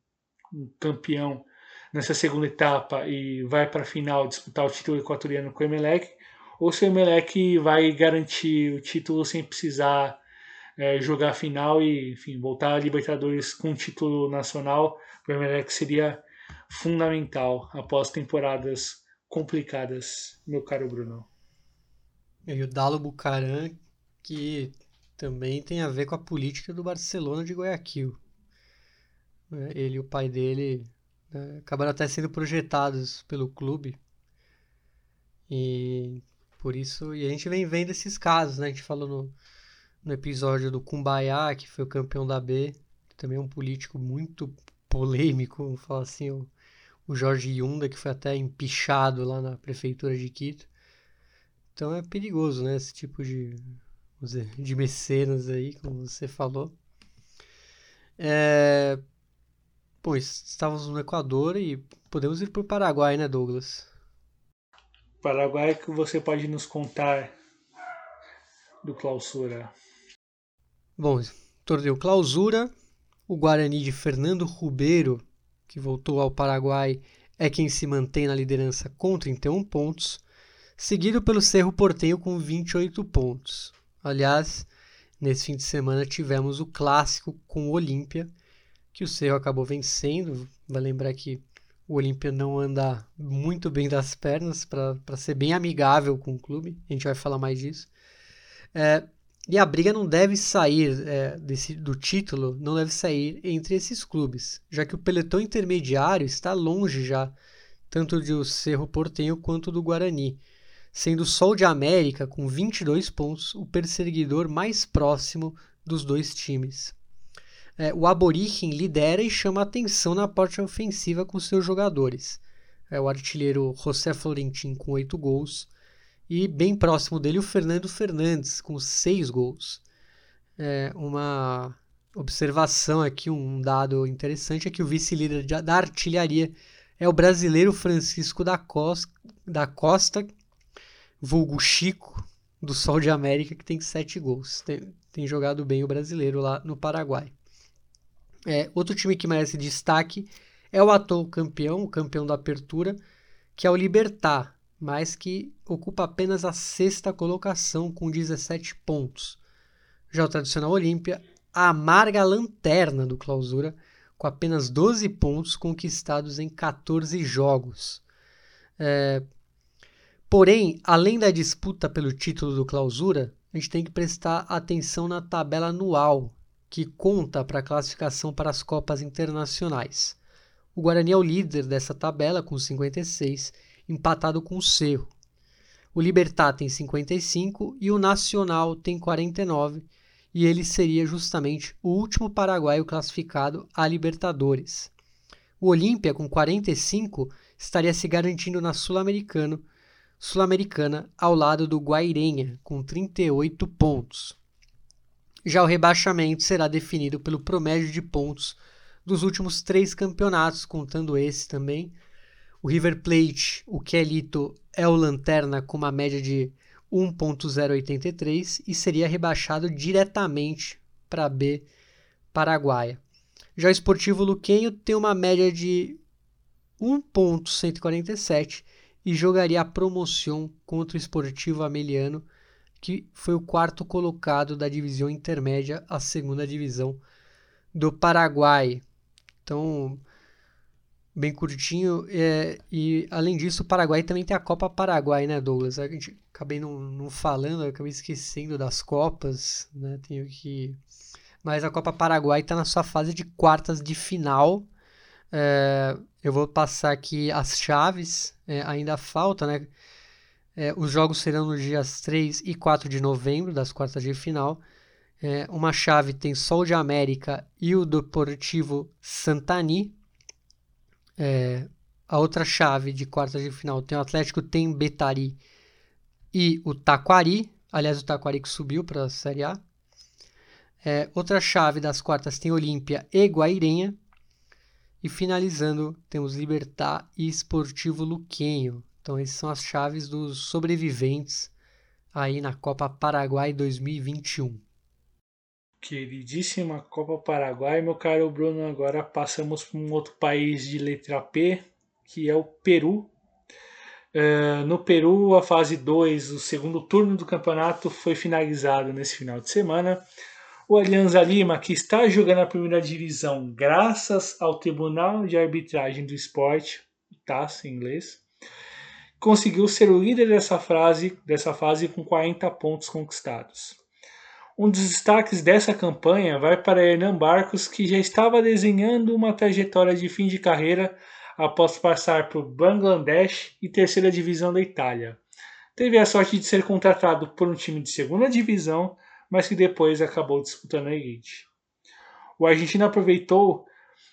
campeão nessa segunda etapa e vai para a final disputar o título equatoriano com o Emelec, ou se o Emelec vai garantir o título sem precisar é, jogar a final e enfim, voltar a Libertadores com o título nacional, o Emelec seria fundamental após temporadas complicadas, meu caro Bruno. E o Dalo Bucaran, que também tem a ver com a política do Barcelona de Guayaquil. Ele e o pai dele né, acabaram até sendo projetados pelo clube. E por isso, e a gente vem vendo esses casos, né? A gente falou no, no episódio do Kumbaya, que foi o campeão da B, também é um político muito polêmico, vamos falar assim, o, o Jorge Yunda, que foi até empichado lá na prefeitura de Quito. Então é perigoso, né? Esse tipo de, dizer, de mecenas aí, como você falou. É, Pois, estávamos no Equador e podemos ir para o Paraguai, né, Douglas? Paraguai que você pode nos contar do clausura. Bom, torneio clausura, o Guarani de Fernando Rubeiro, que voltou ao Paraguai, é quem se mantém na liderança com 31 pontos, seguido pelo Cerro Portenho com 28 pontos. Aliás, nesse fim de semana tivemos o clássico com o Olímpia, que o Cerro acabou vencendo. Vai lembrar que o Olímpia não anda muito bem das pernas para ser bem amigável com o clube. A gente vai falar mais disso. É, e a briga não deve sair é, desse, do título, não deve sair entre esses clubes, já que o pelotão intermediário está longe já, tanto do Cerro Portenho quanto do Guarani, sendo o Sol de América, com 22 pontos, o perseguidor mais próximo dos dois times. É, o Aborigen lidera e chama atenção na parte ofensiva com seus jogadores. É o artilheiro José Florentin com oito gols e bem próximo dele o Fernando Fernandes com seis gols. É, uma observação aqui, um dado interessante é que o vice-líder da artilharia é o brasileiro Francisco da Costa, da Costa vulgo Chico, do Sol de América, que tem sete gols. Tem, tem jogado bem o brasileiro lá no Paraguai. É, outro time que merece destaque é o atual campeão, o campeão da apertura, que é o Libertar, mas que ocupa apenas a sexta colocação com 17 pontos. Já o tradicional Olímpia, a amarga lanterna do clausura, com apenas 12 pontos conquistados em 14 jogos. É, porém, além da disputa pelo título do clausura, a gente tem que prestar atenção na tabela anual, que conta para a classificação para as Copas Internacionais. O Guarani é o líder dessa tabela com 56, empatado com o Cerro. O Libertar tem 55 e o Nacional tem 49, e ele seria justamente o último paraguaio classificado a Libertadores. O Olímpia, com 45, estaria se garantindo na Sul-Americana Sul-Americana ao lado do Guairenha, com 38 pontos. Já o rebaixamento será definido pelo promédio de pontos dos últimos três campeonatos, contando esse também. O River Plate, o Quelito, é o lanterna com uma média de 1.083 e seria rebaixado diretamente para B paraguaia. Já o Esportivo Luquenho tem uma média de 1.147 e jogaria a promoção contra o Esportivo Ameliano, que foi o quarto colocado da divisão intermédia, a segunda divisão do Paraguai. Então, bem curtinho. É, e além disso, o Paraguai também tem a Copa Paraguai, né, Douglas? A gente acabei não, não falando, acabei esquecendo das Copas, né? Tenho que. Mas a Copa Paraguai está na sua fase de quartas de final. É, eu vou passar aqui as chaves, é, ainda falta, né? É, os jogos serão nos dias 3 e 4 de novembro, das quartas de final. É, uma chave tem Sol de América e o Deportivo Santani. É, a outra chave de quartas de final tem o Atlético tem Betari e o Taquari. Aliás, o Taquari que subiu para a Série A. É, outra chave das quartas tem Olímpia e Guairenha. E finalizando, temos Libertar e Esportivo Luquenho. Então, essas são as chaves dos sobreviventes aí na Copa Paraguai 2021. Queridíssima Copa Paraguai, meu caro Bruno. Agora passamos para um outro país de letra P, que é o Peru. Uh, no Peru, a fase 2, o segundo turno do campeonato, foi finalizado nesse final de semana. O Alianza Lima, que está jogando a primeira divisão graças ao Tribunal de Arbitragem do Esporte, TAS em inglês, conseguiu ser o líder dessa fase, dessa fase com 40 pontos conquistados. Um dos destaques dessa campanha vai para Hernan Barcos, que já estava desenhando uma trajetória de fim de carreira após passar por Bangladesh e terceira divisão da Itália. Teve a sorte de ser contratado por um time de segunda divisão mas que depois acabou disputando a elite. O argentino aproveitou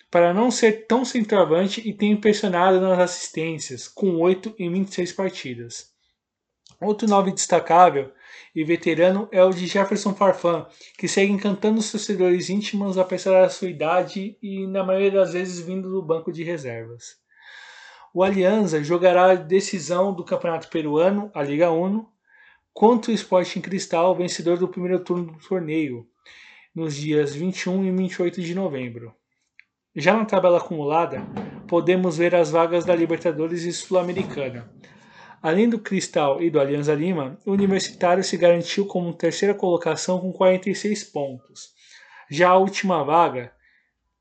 para não ser tão centroavante e tem impressionado nas assistências, com 8 em 26 partidas. Outro nome destacável e veterano é o de Jefferson Farfan, que segue encantando os torcedores íntimos apesar da sua idade e, na maioria das vezes, vindo do banco de reservas. O Alianza jogará a decisão do Campeonato Peruano, a Liga Uno, contra o Sporting Cristal, vencedor do primeiro turno do torneio, nos dias 21 e 28 de novembro. Já na tabela acumulada, podemos ver as vagas da Libertadores e Sul-Americana. Além do Cristal e do Alianza Lima, o Universitário se garantiu como terceira colocação com 46 pontos. Já a última vaga,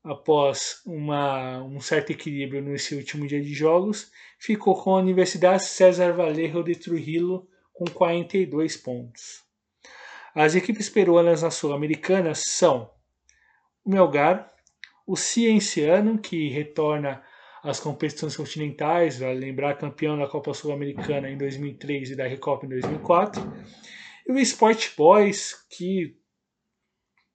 após uma, um certo equilíbrio nesse último dia de jogos, ficou com a Universidade César Vallejo de Trujillo com 42 pontos. As equipes peruanas na Sul-Americana são o Melgar, o Cienciano, que retorna às competições continentais, vai lembrar campeão da Copa Sul-Americana em 2003 e da Recopa em 2004, e o Sport Boys, que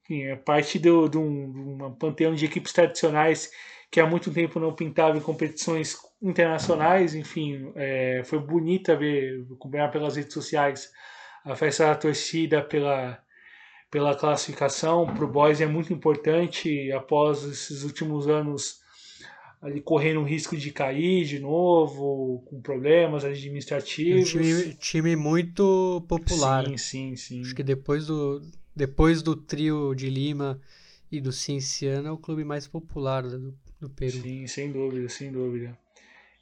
enfim, é parte de um panteão de equipes tradicionais que há muito tempo não pintava em competições internacionais, enfim, é, foi bonita ver, acompanhar pelas redes sociais a festa da torcida pela, pela classificação. Para o Boys é muito importante, após esses últimos anos ali correndo o risco de cair de novo, com problemas administrativos. Um time, time muito popular. Sim, sim, sim. Acho que depois do, depois do trio de Lima e do Cienciano é o clube mais popular do, do Peru. Sim, sem dúvida, sem dúvida.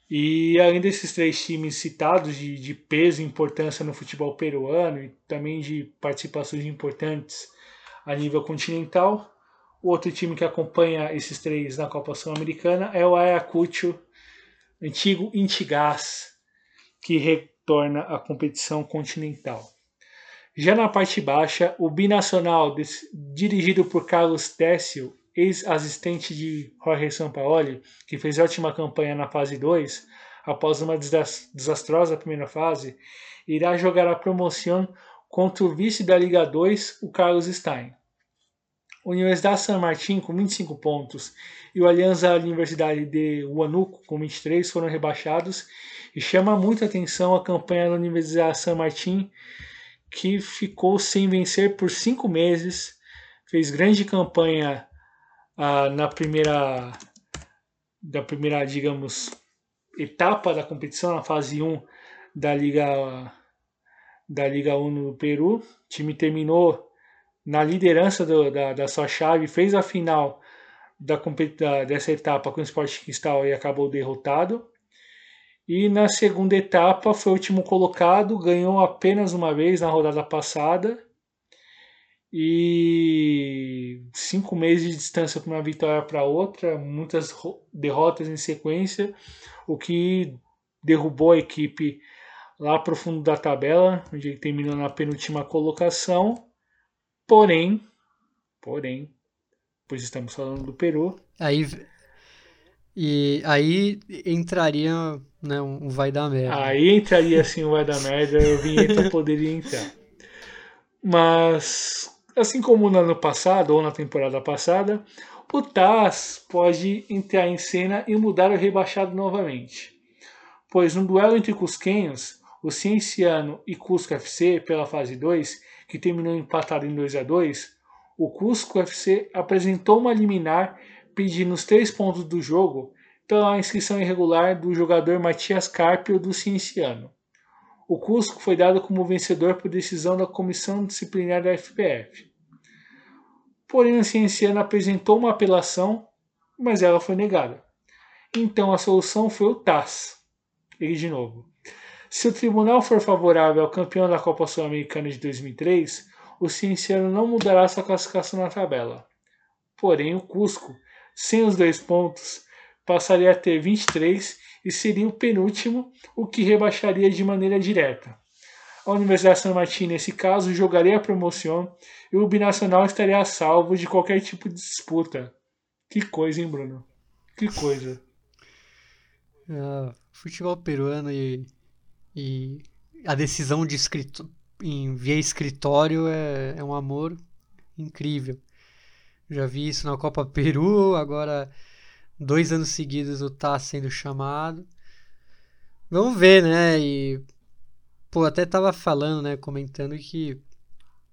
E além desses três times citados de, de peso e importância no futebol peruano e também de participações importantes a nível continental, o outro time que acompanha esses três na Copa Sul-Americana é o Ayacucho, antigo Intigás, que retorna à competição continental. Já na parte baixa, o binacional, dirigido por Carlos Técio, ex-assistente de Jorge Sampaoli, que fez ótima campanha na fase 2, após uma desastrosa primeira fase, irá jogar a promoção contra o vice da Liga 2, o Carlos Stein. Universidade San Martín com 25 pontos e o Alianza Universidade de Huánuco com 23 foram rebaixados e chama muita atenção a campanha da Universidade San Martín que ficou sem vencer por cinco meses, fez grande campanha ah, na primeira da primeira, digamos, etapa da competição, na fase 1 da Liga da Liga 1 no Peru. O time terminou na liderança do, da, da sua chave, fez a final da, da, dessa etapa com o Sport Cristal e acabou derrotado. E na segunda etapa foi o último colocado, ganhou apenas uma vez na rodada passada. E cinco meses de distância para uma vitória para outra, muitas derrotas em sequência, o que derrubou a equipe lá para o fundo da tabela, onde ele terminou na penúltima colocação. Porém, porém, pois estamos falando do Peru. Aí e aí entraria né, um vai dar merda. Aí entraria assim um vai dar merda, o Vinheta poderia entrar. Mas, assim como no ano passado ou na temporada passada, o Taz pode entrar em cena e mudar o rebaixado novamente. Pois no duelo entre Cusquenhos, o Cienciano e Cusco FC pela fase 2, que terminou empatado em 2 a 2, o Cusco FC apresentou uma liminar pedindo os três pontos do jogo pela inscrição irregular do jogador Matias Carpio do Cienciano. O Cusco foi dado como vencedor por decisão da comissão disciplinar da FPF. Porém, o Cienciano apresentou uma apelação, mas ela foi negada. Então a solução foi o TAS. Ele de novo. Se o tribunal for favorável ao campeão da Copa Sul-Americana de 2003, o Cienciano não mudará sua classificação na tabela. Porém, o Cusco sem os dois pontos, passaria a ter 23 e seria o penúltimo, o que rebaixaria de maneira direta. A Universidade San Martín, nesse caso, jogaria a promoção e o Binacional estaria a salvo de qualquer tipo de disputa. Que coisa, hein, Bruno? Que coisa. Ah, futebol peruano e, e a decisão de escrito, em via escritório é, é um amor incrível. Já vi isso na Copa Peru, agora dois anos seguidos o tá sendo chamado. Vamos ver, né? E pô, até tava falando, né, comentando que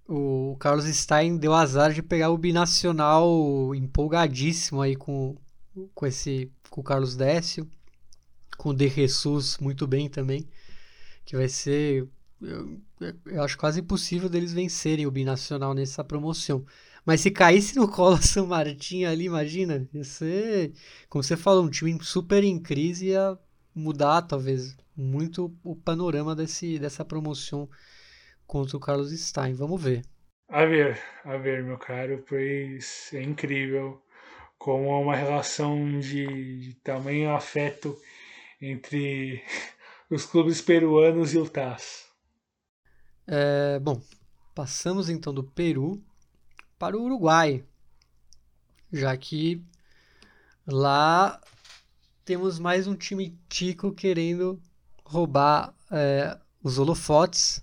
o Carlos Stein deu azar de pegar o binacional empolgadíssimo aí com com esse com o Carlos Décio, com o De Jesus muito bem também, que vai ser eu, eu acho quase impossível deles vencerem o binacional nessa promoção. Mas se caísse no colo *laughs* São Martin ali, imagina, ia ser, como você falou, um time super em crise ia mudar, talvez, muito o panorama desse, dessa promoção contra o Carlos Stein. Vamos ver. A ver, a ver, meu caro, pois é incrível como há uma relação de, de tamanho afeto entre os clubes peruanos e o TAS. É, bom, passamos então do Peru para o Uruguai, já que lá temos mais um time tico querendo roubar é, os holofotes.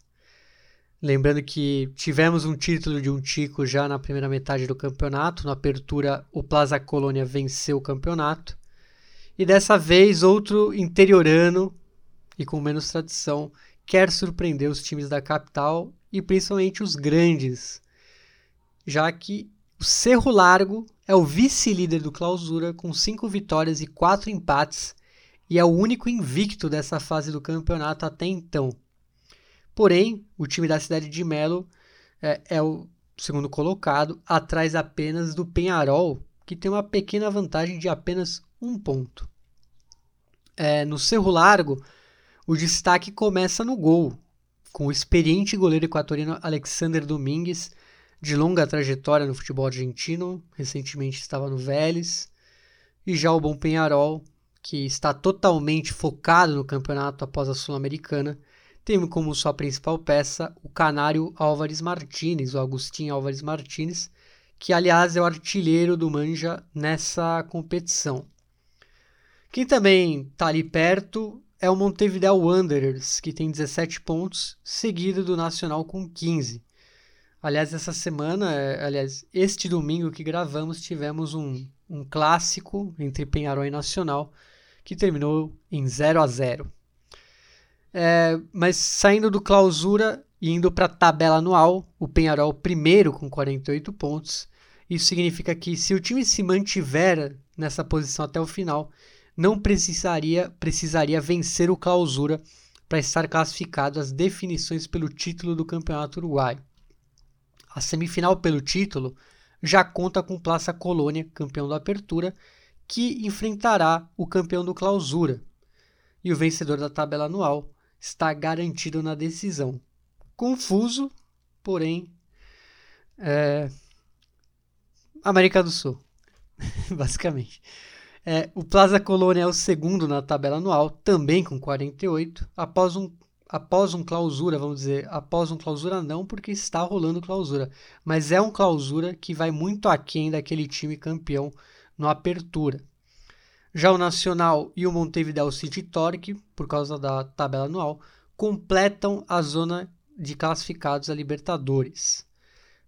Lembrando que tivemos um título de um tico já na primeira metade do campeonato. Na apertura, o Plaza Colônia venceu o campeonato. E dessa vez, outro interiorano e com menos tradição quer surpreender os times da capital e principalmente os grandes já que o Cerro Largo é o vice-líder do Clausura com cinco vitórias e quatro empates e é o único invicto dessa fase do campeonato até então. Porém, o time da cidade de Melo é, é o segundo colocado, atrás apenas do Penharol, que tem uma pequena vantagem de apenas um ponto. É, no Cerro Largo, o destaque começa no gol, com o experiente goleiro equatoriano Alexander Domingues de longa trajetória no futebol argentino, recentemente estava no Vélez, e já o Bom Penharol, que está totalmente focado no campeonato após a Sul-Americana, tem como sua principal peça o canário Álvares Martínez, o Agustin Álvares Martínez, que aliás é o artilheiro do Manja nessa competição. Quem também está ali perto é o Montevideo Wanderers, que tem 17 pontos, seguido do Nacional com 15. Aliás, essa semana, é, aliás, este domingo que gravamos, tivemos um, um clássico entre Penharol e Nacional, que terminou em 0 a 0 é, Mas saindo do clausura e indo para a tabela anual, o Penharol primeiro com 48 pontos. Isso significa que se o time se mantiver nessa posição até o final, não precisaria, precisaria vencer o clausura para estar classificado às definições pelo título do Campeonato Uruguaio. A semifinal pelo título já conta com Plaça Colônia, campeão da Apertura, que enfrentará o campeão do Clausura. E o vencedor da tabela anual está garantido na decisão. Confuso, porém, é... América do Sul, *laughs* basicamente. É, o Plaza Colônia é o segundo na tabela anual, também com 48, após um, após um clausura, vamos dizer, após um clausura não, porque está rolando clausura, mas é um clausura que vai muito aquém daquele time campeão no Apertura. Já o Nacional e o Montevideo City Torque, por causa da tabela anual, completam a zona de classificados a Libertadores.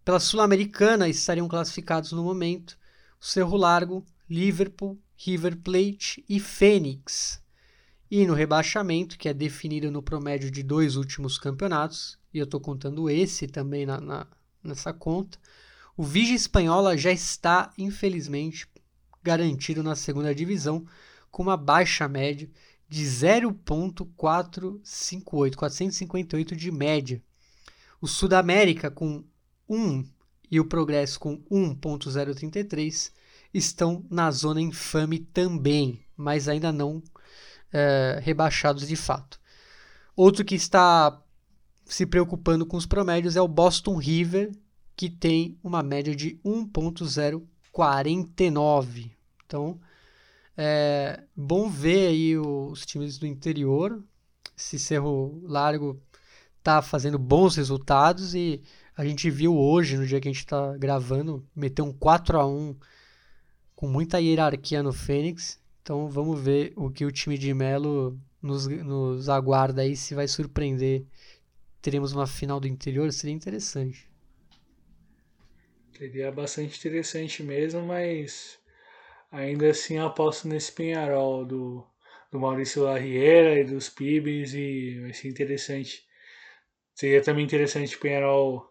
Pela Sul-Americana estariam classificados no momento o Cerro Largo, Liverpool, River Plate e Fênix. E no rebaixamento, que é definido no promédio de dois últimos campeonatos, e eu estou contando esse também na, na, nessa conta, o Vigia Espanhola já está, infelizmente, garantido na segunda divisão, com uma baixa média de 0,458, 458 de média. O Sudamérica com 1 e o Progresso com 1,033 estão na zona infame também, mas ainda não é, rebaixados de fato. Outro que está se preocupando com os promédios é o Boston River, que tem uma média de 1.049. Então, é bom ver aí os times do interior. Esse Cerro Largo está fazendo bons resultados e a gente viu hoje, no dia que a gente está gravando, meter um 4 a 1 com muita hierarquia no Fênix. Então vamos ver o que o time de Melo nos, nos aguarda aí, se vai surpreender. Teremos uma final do interior, seria interessante. Seria bastante interessante mesmo, mas ainda assim aposto nesse Penharol do, do Maurício Larriera e dos Pibes e vai ser interessante. Seria também interessante o Penharol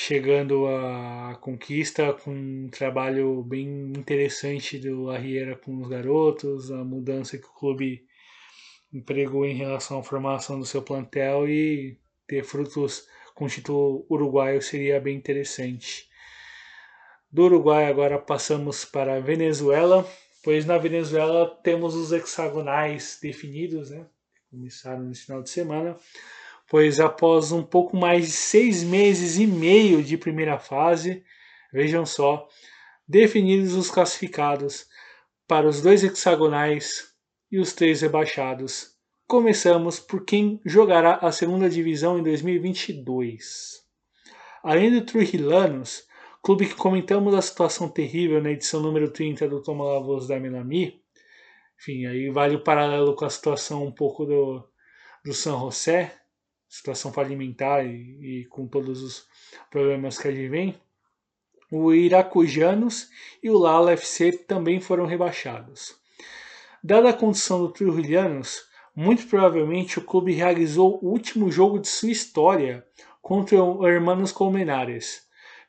chegando à conquista com um trabalho bem interessante do Arriera com os garotos, a mudança que o clube empregou em relação à formação do seu plantel e ter frutos com o título uruguaio seria bem interessante. Do Uruguai agora passamos para a Venezuela, pois na Venezuela temos os hexagonais definidos, né? Começaram nesse final de semana pois após um pouco mais de seis meses e meio de primeira fase, vejam só, definidos os classificados para os dois hexagonais e os três rebaixados. Começamos por quem jogará a segunda divisão em 2022. Além do Trujillanos, clube que comentamos a situação terrível na edição número 30 do Toma La Voz da Melami, enfim, aí vale o paralelo com a situação um pouco do, do San José, situação falimentar e, e com todos os problemas que advém, o Iracujanos e o Lala FC também foram rebaixados. Dada a condição do Trujilhanos, muito provavelmente o clube realizou o último jogo de sua história contra o Hermanos Colmenares,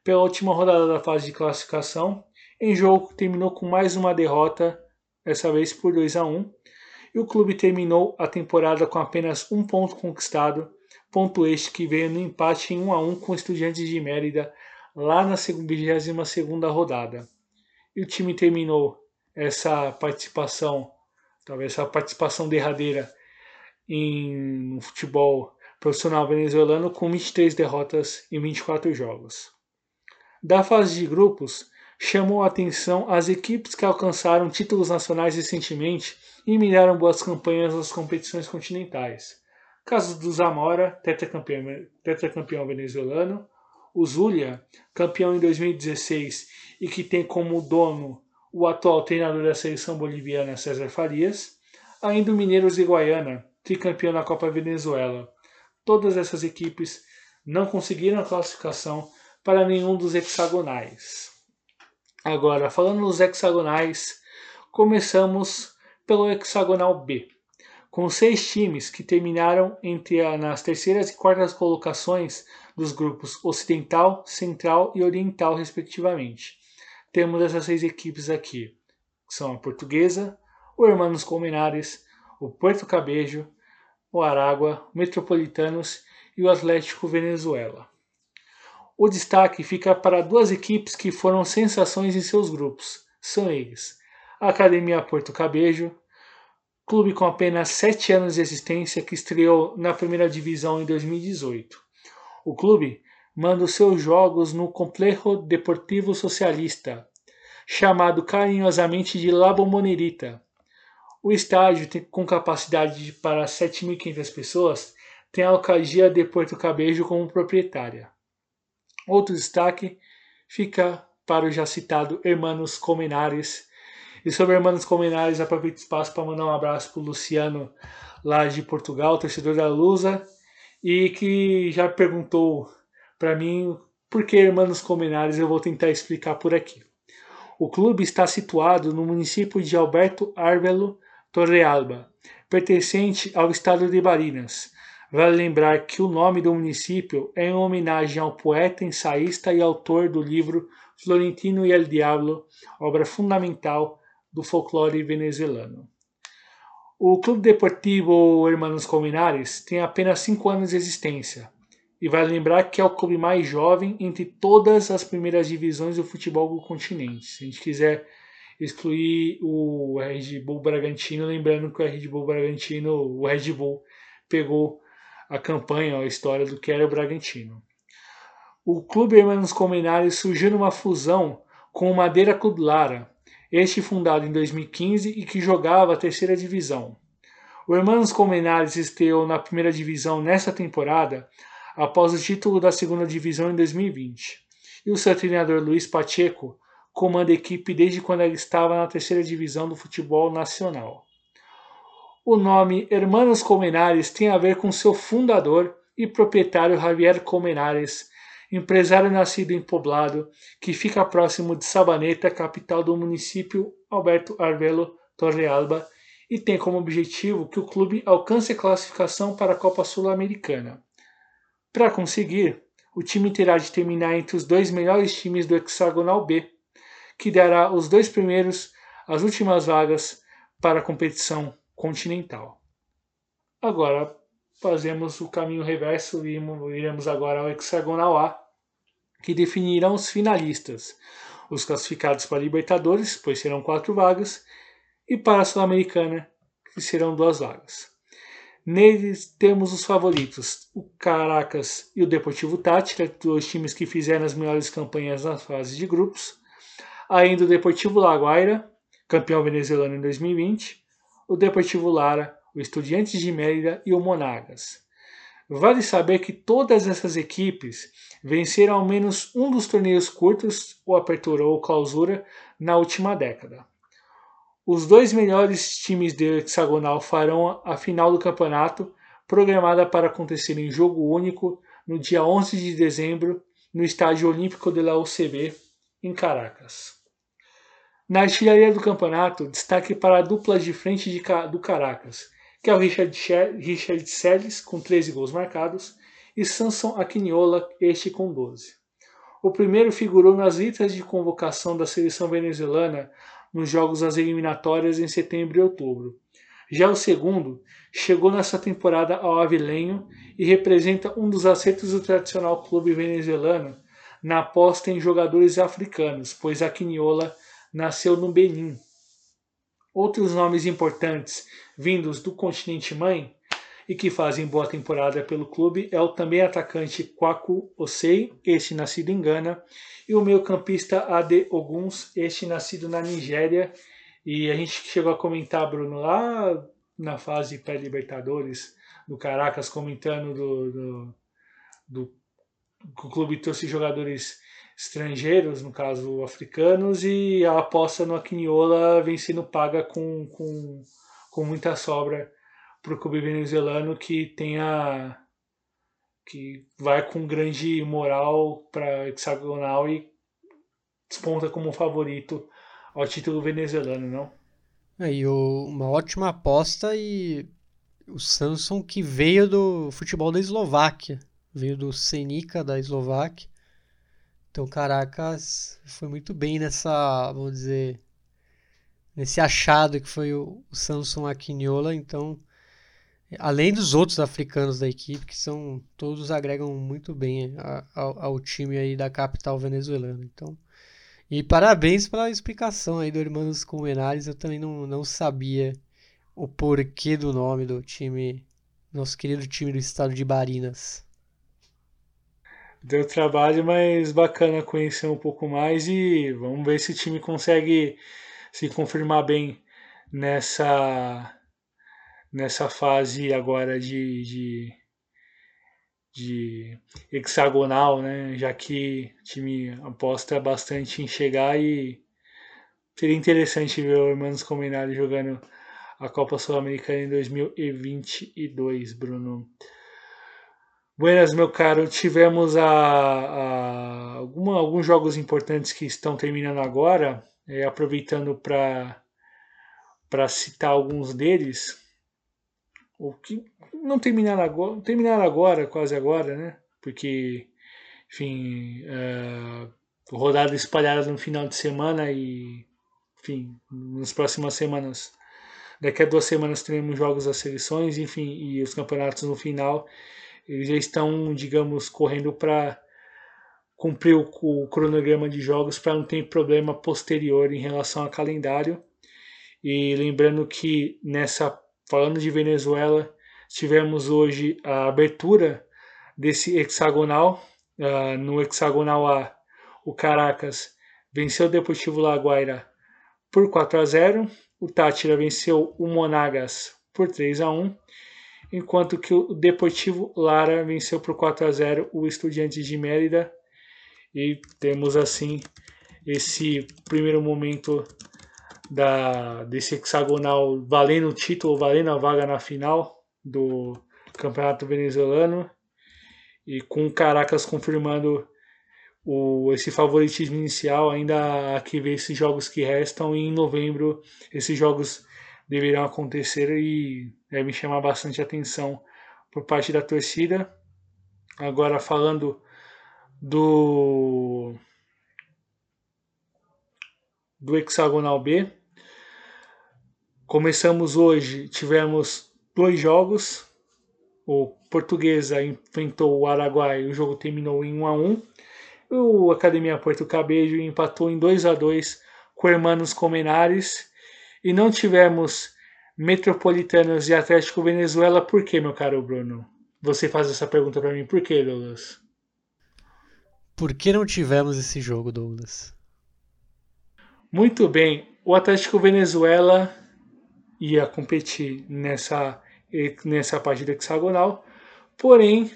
pela última rodada da fase de classificação, em jogo que terminou com mais uma derrota, dessa vez por 2 a 1, e o clube terminou a temporada com apenas um ponto conquistado ponto este que veio no empate em 1 a 1 com o Estudiantes de Mérida lá na 22 rodada. E o time terminou essa participação, talvez essa participação derradeira em futebol profissional venezuelano com 23 derrotas em 24 jogos. Da fase de grupos, chamou a atenção as equipes que alcançaram títulos nacionais recentemente e miraram boas campanhas nas competições continentais Caso do Zamora, tetracampeão, tetracampeão venezuelano. O Zulia, campeão em 2016 e que tem como dono o atual treinador da seleção boliviana César Farias. Ainda o Mineiros de Guaiana, tricampeão na Copa Venezuela. Todas essas equipes não conseguiram a classificação para nenhum dos hexagonais. Agora, falando nos hexagonais, começamos pelo hexagonal B com seis times que terminaram entre a, nas terceiras e quartas colocações dos grupos Ocidental, Central e Oriental, respectivamente. Temos essas seis equipes aqui, que são a Portuguesa, o Hermanos Colmenares, o Porto Cabejo, o Aragua, o Metropolitanos e o Atlético Venezuela. O destaque fica para duas equipes que foram sensações em seus grupos. São eles: a Academia Porto Cabejo clube com apenas sete anos de existência que estreou na primeira divisão em 2018. O clube manda os seus jogos no Complejo Deportivo Socialista, chamado carinhosamente de La Bombonera. O estádio, com capacidade para 7.500 pessoas, tem a Alcagia de Porto Cabejo como proprietária. Outro destaque fica para o já citado Hermanos Comenares, e sobre Hermanos Comenares, aproveito o espaço para mandar um abraço para o Luciano, lá de Portugal, torcedor da Lusa, e que já perguntou para mim por que Hermanos Comenares, eu vou tentar explicar por aqui. O clube está situado no município de Alberto Árvelo Torrealba, pertencente ao estado de Barinas. Vale lembrar que o nome do município é em homenagem ao poeta, ensaísta e autor do livro Florentino e el Diablo, obra fundamental do folclore venezuelano. O Clube Deportivo Hermanos Colmenares tem apenas 5 anos de existência e vai lembrar que é o clube mais jovem entre todas as primeiras divisões do futebol do continente. Se a gente quiser excluir o Red Bull Bragantino, lembrando que o Red Bull Bragantino, o Red Bull pegou a campanha, a história do que era o Bragantino. O Clube Hermanos Colmenares surgiu numa fusão com o Madeira Clube Lara, este fundado em 2015 e que jogava a terceira divisão. O Hermanos Colmenares estreou na primeira divisão nessa temporada, após o título da segunda divisão em 2020. E o seu treinador Luiz Pacheco comanda a equipe desde quando ela estava na terceira divisão do futebol nacional. O nome Hermanos Colmenares tem a ver com seu fundador e proprietário Javier Colmenares, empresário nascido em Poblado, que fica próximo de Sabaneta, capital do município Alberto Arvelo Torrealba, e tem como objetivo que o clube alcance a classificação para a Copa Sul-Americana. Para conseguir, o time terá de terminar entre os dois melhores times do hexagonal B, que dará os dois primeiros as últimas vagas para a competição continental. Agora, fazemos o caminho reverso e iremos agora ao hexagonal A, que definirão os finalistas, os classificados para Libertadores, pois serão quatro vagas, e para a Sul-Americana, que serão duas vagas. Neles temos os favoritos, o Caracas e o Deportivo Tátira, dois times que fizeram as melhores campanhas nas fases de grupos. Ainda o Deportivo Laguaira, campeão venezuelano em 2020. O Deportivo Lara, o Estudiantes de Mérida e o Monagas. Vale saber que todas essas equipes venceram ao menos um dos torneios curtos, ou apertura ou clausura, na última década. Os dois melhores times do hexagonal farão a final do campeonato, programada para acontecer em jogo único no dia 11 de dezembro no Estádio Olímpico de la UCB, em Caracas. Na artilharia do campeonato, destaque para a dupla de frente de, do Caracas, que é o Richard, Richard com 13 gols marcados, e Samson Aquinhola, este com 12. O primeiro figurou nas listas de convocação da seleção venezuelana nos jogos das eliminatórias em setembro e outubro. Já o segundo chegou nessa temporada ao Avilenho e representa um dos acertos do tradicional clube venezuelano na aposta em jogadores africanos, pois Aquinhola nasceu no Benin. Outros nomes importantes vindos do continente mãe e que fazem boa temporada pelo clube é o também atacante Kwaku Osei, este nascido em Gana, e o meio-campista Ade Oguns, este nascido na Nigéria. E a gente chegou a comentar, Bruno, lá na fase pré-Libertadores, do Caracas, comentando do, do, do, que o clube trouxe jogadores estrangeiros, no caso africanos, e a aposta no Aquiniola vem sendo paga com, com, com muita sobra para o clube venezuelano que tenha que vai com grande moral para hexagonal e desponta como favorito ao título venezuelano, não? É, uma ótima aposta e o Samsung que veio do futebol da Eslováquia, veio do Senica da Eslováquia. Então, Caracas foi muito bem nessa, vamos dizer, nesse achado que foi o, Samsung Aquinhola. Então, além dos outros africanos da equipe, que são todos agregam muito bem ao, ao time aí da capital venezuelana. Então, e parabéns pela explicação aí do Irmãos Colmenares. Eu também não, não sabia o porquê do nome do time, nosso querido time do estado de Barinas. Deu trabalho, mas bacana conhecer um pouco mais e vamos ver se o time consegue se confirmar bem nessa nessa fase agora de, de, de hexagonal, né? Já que o time aposta bastante em chegar e seria interessante ver o Hermanos Combinado jogando a Copa Sul-Americana em 2022, Bruno. Buenas, meu caro. Tivemos a, a alguma, alguns jogos importantes que estão terminando agora, é, aproveitando para citar alguns deles ou que não terminaram agora, terminaram agora, quase agora, né? Porque, enfim, uh, rodada espalhada no final de semana e, enfim, nas próximas semanas, daqui a duas semanas teremos jogos das seleções, enfim, e os campeonatos no final, eles já estão, digamos, correndo para cumprir o, o, cronograma de jogos para não ter problema posterior em relação ao calendário. E lembrando que nessa falando de Venezuela, tivemos hoje a abertura desse hexagonal. Uh, no hexagonal A, o Caracas venceu o Deportivo Laguaira por 4 a 0. O Tátira venceu o Monagas por 3 a 1. Enquanto que o Deportivo Lara venceu por 4 a 0 o Estudiantes de Mérida. E temos assim esse primeiro momento da, desse hexagonal valendo o título, valendo a vaga na final do Campeonato Venezuelano e com o Caracas confirmando o, esse favoritismo inicial, ainda há que ver esses jogos que restam e em novembro esses jogos deverão acontecer e devem chamar bastante atenção por parte da torcida. Agora falando do do hexagonal B, Começamos hoje, tivemos dois jogos. O Portuguesa enfrentou o Araguai, o jogo terminou em 1 a 1. O Academia Porto Cabejo empatou em 2 a 2 com o Hermanos Comenares. E não tivemos Metropolitanos e Atlético Venezuela. Por que, meu caro Bruno? Você faz essa pergunta para mim. Por que, Douglas? Por que não tivemos esse jogo, Douglas? Muito bem. O Atlético Venezuela ia competir nessa, nessa partida hexagonal, porém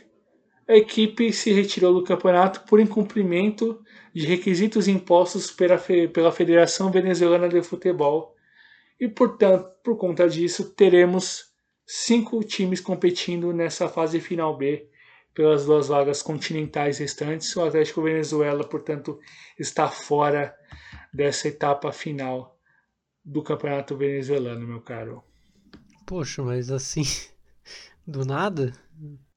a equipe se retirou do campeonato por incumprimento de requisitos impostos pela, pela Federação Venezuelana de Futebol e, portanto, por conta disso, teremos cinco times competindo nessa fase final B pelas duas vagas continentais restantes. O Atlético Venezuela, portanto, está fora dessa etapa final do campeonato venezuelano, meu caro. Poxa, mas assim, *laughs* do nada?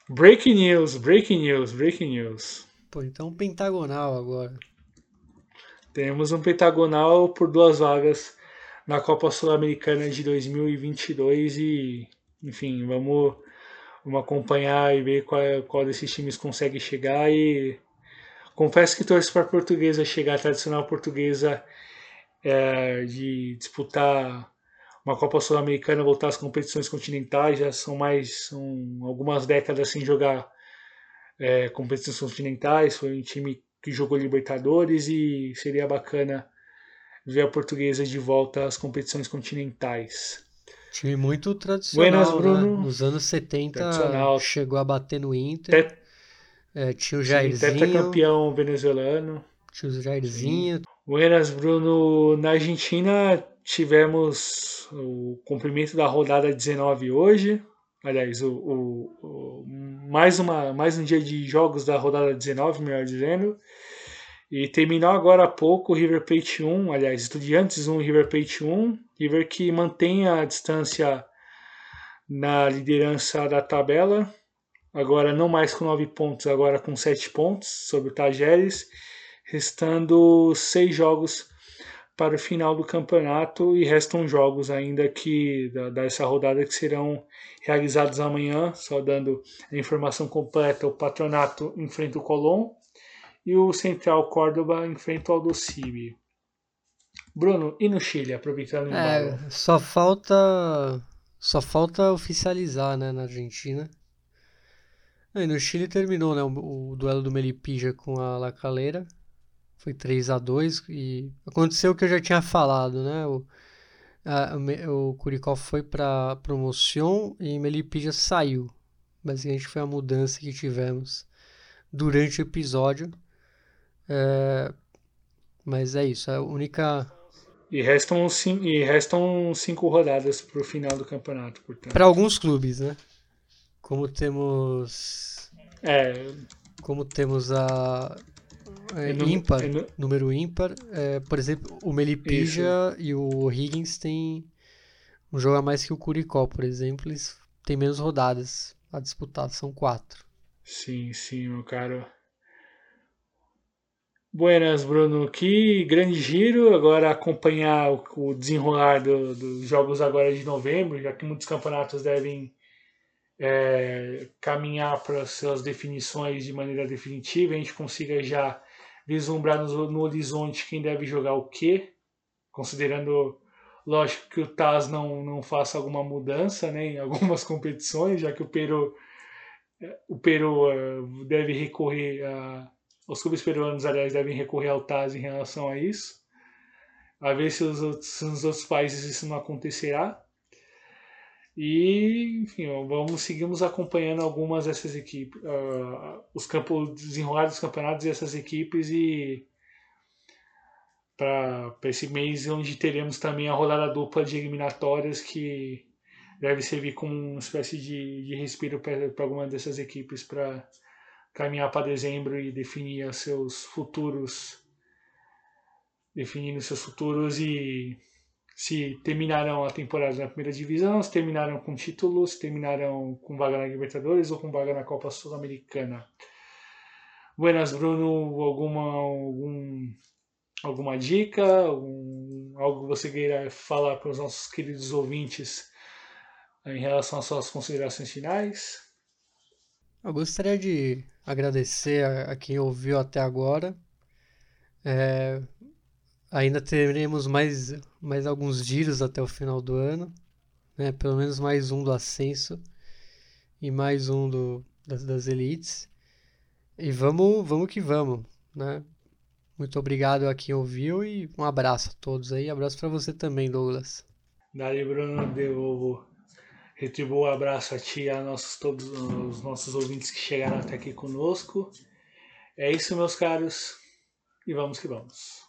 Breaking news, breaking news, breaking news. Pô, então pentagonal agora. Temos um pentagonal por duas vagas na Copa Sul-Americana de 2022 e, enfim, vamos, vamos acompanhar e ver qual, qual desses times consegue chegar e confesso que torço para a portuguesa chegar, a tradicional portuguesa é, de disputar uma Copa Sul-Americana, voltar às competições continentais, já são mais são algumas décadas sem jogar é, competições continentais, foi um time que jogou Libertadores e seria bacana ver a portuguesa de volta às competições continentais. Time muito tradicional, Buenas, né? Nos anos 70 chegou a bater no Inter. Tet... É, tinha o Jairzinho. campeão venezuelano. Tinha o Jairzinho. Sim. Buenas, Bruno. Na Argentina tivemos o cumprimento da rodada 19 hoje. Aliás, o, o, o, mais, uma, mais um dia de jogos da rodada 19, melhor dizendo. E terminou agora há pouco o River Plate 1, aliás, Estudiantes 1 River Plate 1. River que mantém a distância na liderança da tabela. Agora não mais com 9 pontos, agora com 7 pontos sobre o Tajeres. Restando 6 jogos para o final do campeonato e restam jogos ainda que dessa rodada que serão realizados amanhã, só dando a informação completa, o Patronato enfrenta o Colón e o Central Córdoba enfrenta o Aldosivi. Bruno, e no Chile, aproveitando é, só falta só falta oficializar, né, na Argentina. E no Chile terminou, né, o, o duelo do Melipija com a La Calera. Foi 3 a 2 e aconteceu o que eu já tinha falado, né? O, a, o Curicó foi para promoção e Melipija saiu. Basicamente foi a mudança que tivemos durante o episódio. É, mas é isso, a única. E restam, sim, e restam cinco rodadas para o final do campeonato, portanto. Para alguns clubes, né? Como temos. É. Como temos a. É, ímpar, número ímpar. É, por exemplo, o Melipija Isso. e o Higgins têm um jogo a mais que o Curicó, por exemplo. Eles têm menos rodadas a disputar, são quatro. Sim, sim, meu caro. Buenas, Bruno. Que grande giro. Agora acompanhar o, desenrolar do, dos jogos agora de novembro, já que muitos campeonatos devem é, caminhar para suas definições de maneira definitiva. A gente consiga já vislumbrar no, no horizonte quem deve jogar o quê, considerando, lógico, que o Taz não, não faça alguma mudança né, em *laughs* algumas competições, já que o Peru, é, o Peru uh, deve recorrer a os clubes peruanos, aliás, devem recorrer ao TAS em relação a isso. A ver se os outros, nos outros países isso não acontecerá. E, enfim, vamos seguimos acompanhando algumas dessas equipes, uh, os campos desenrolar dos campeonatos essas equipes e para esse mês onde teremos também a rodada dupla de eliminatórias que deve servir como uma espécie de, de respiro para alguma dessas equipes para caminhar para dezembro e definir seus futuros, definindo seus futuros e se terminarão a temporada na primeira divisão, se terminarão com títulos, se terminarão com vaga na Libertadores ou com vaga na Copa Sul-Americana. Buenas, Bruno, alguma, algum, alguma dica, algum, algo que você queira falar para os nossos queridos ouvintes em relação às suas considerações finais? Eu gostaria de agradecer a, a quem ouviu até agora. É, ainda teremos mais, mais alguns giros até o final do ano, né? pelo menos mais um do ascenso e mais um do, das, das elites. E vamos, vamos que vamos, né? Muito obrigado a quem ouviu e um abraço a todos aí. Abraço para você também, Douglas. Dali, Bruno, devolvo Retribuo um abraço a ti e a nossos, todos os nossos ouvintes que chegaram até aqui conosco. É isso, meus caros, e vamos que vamos.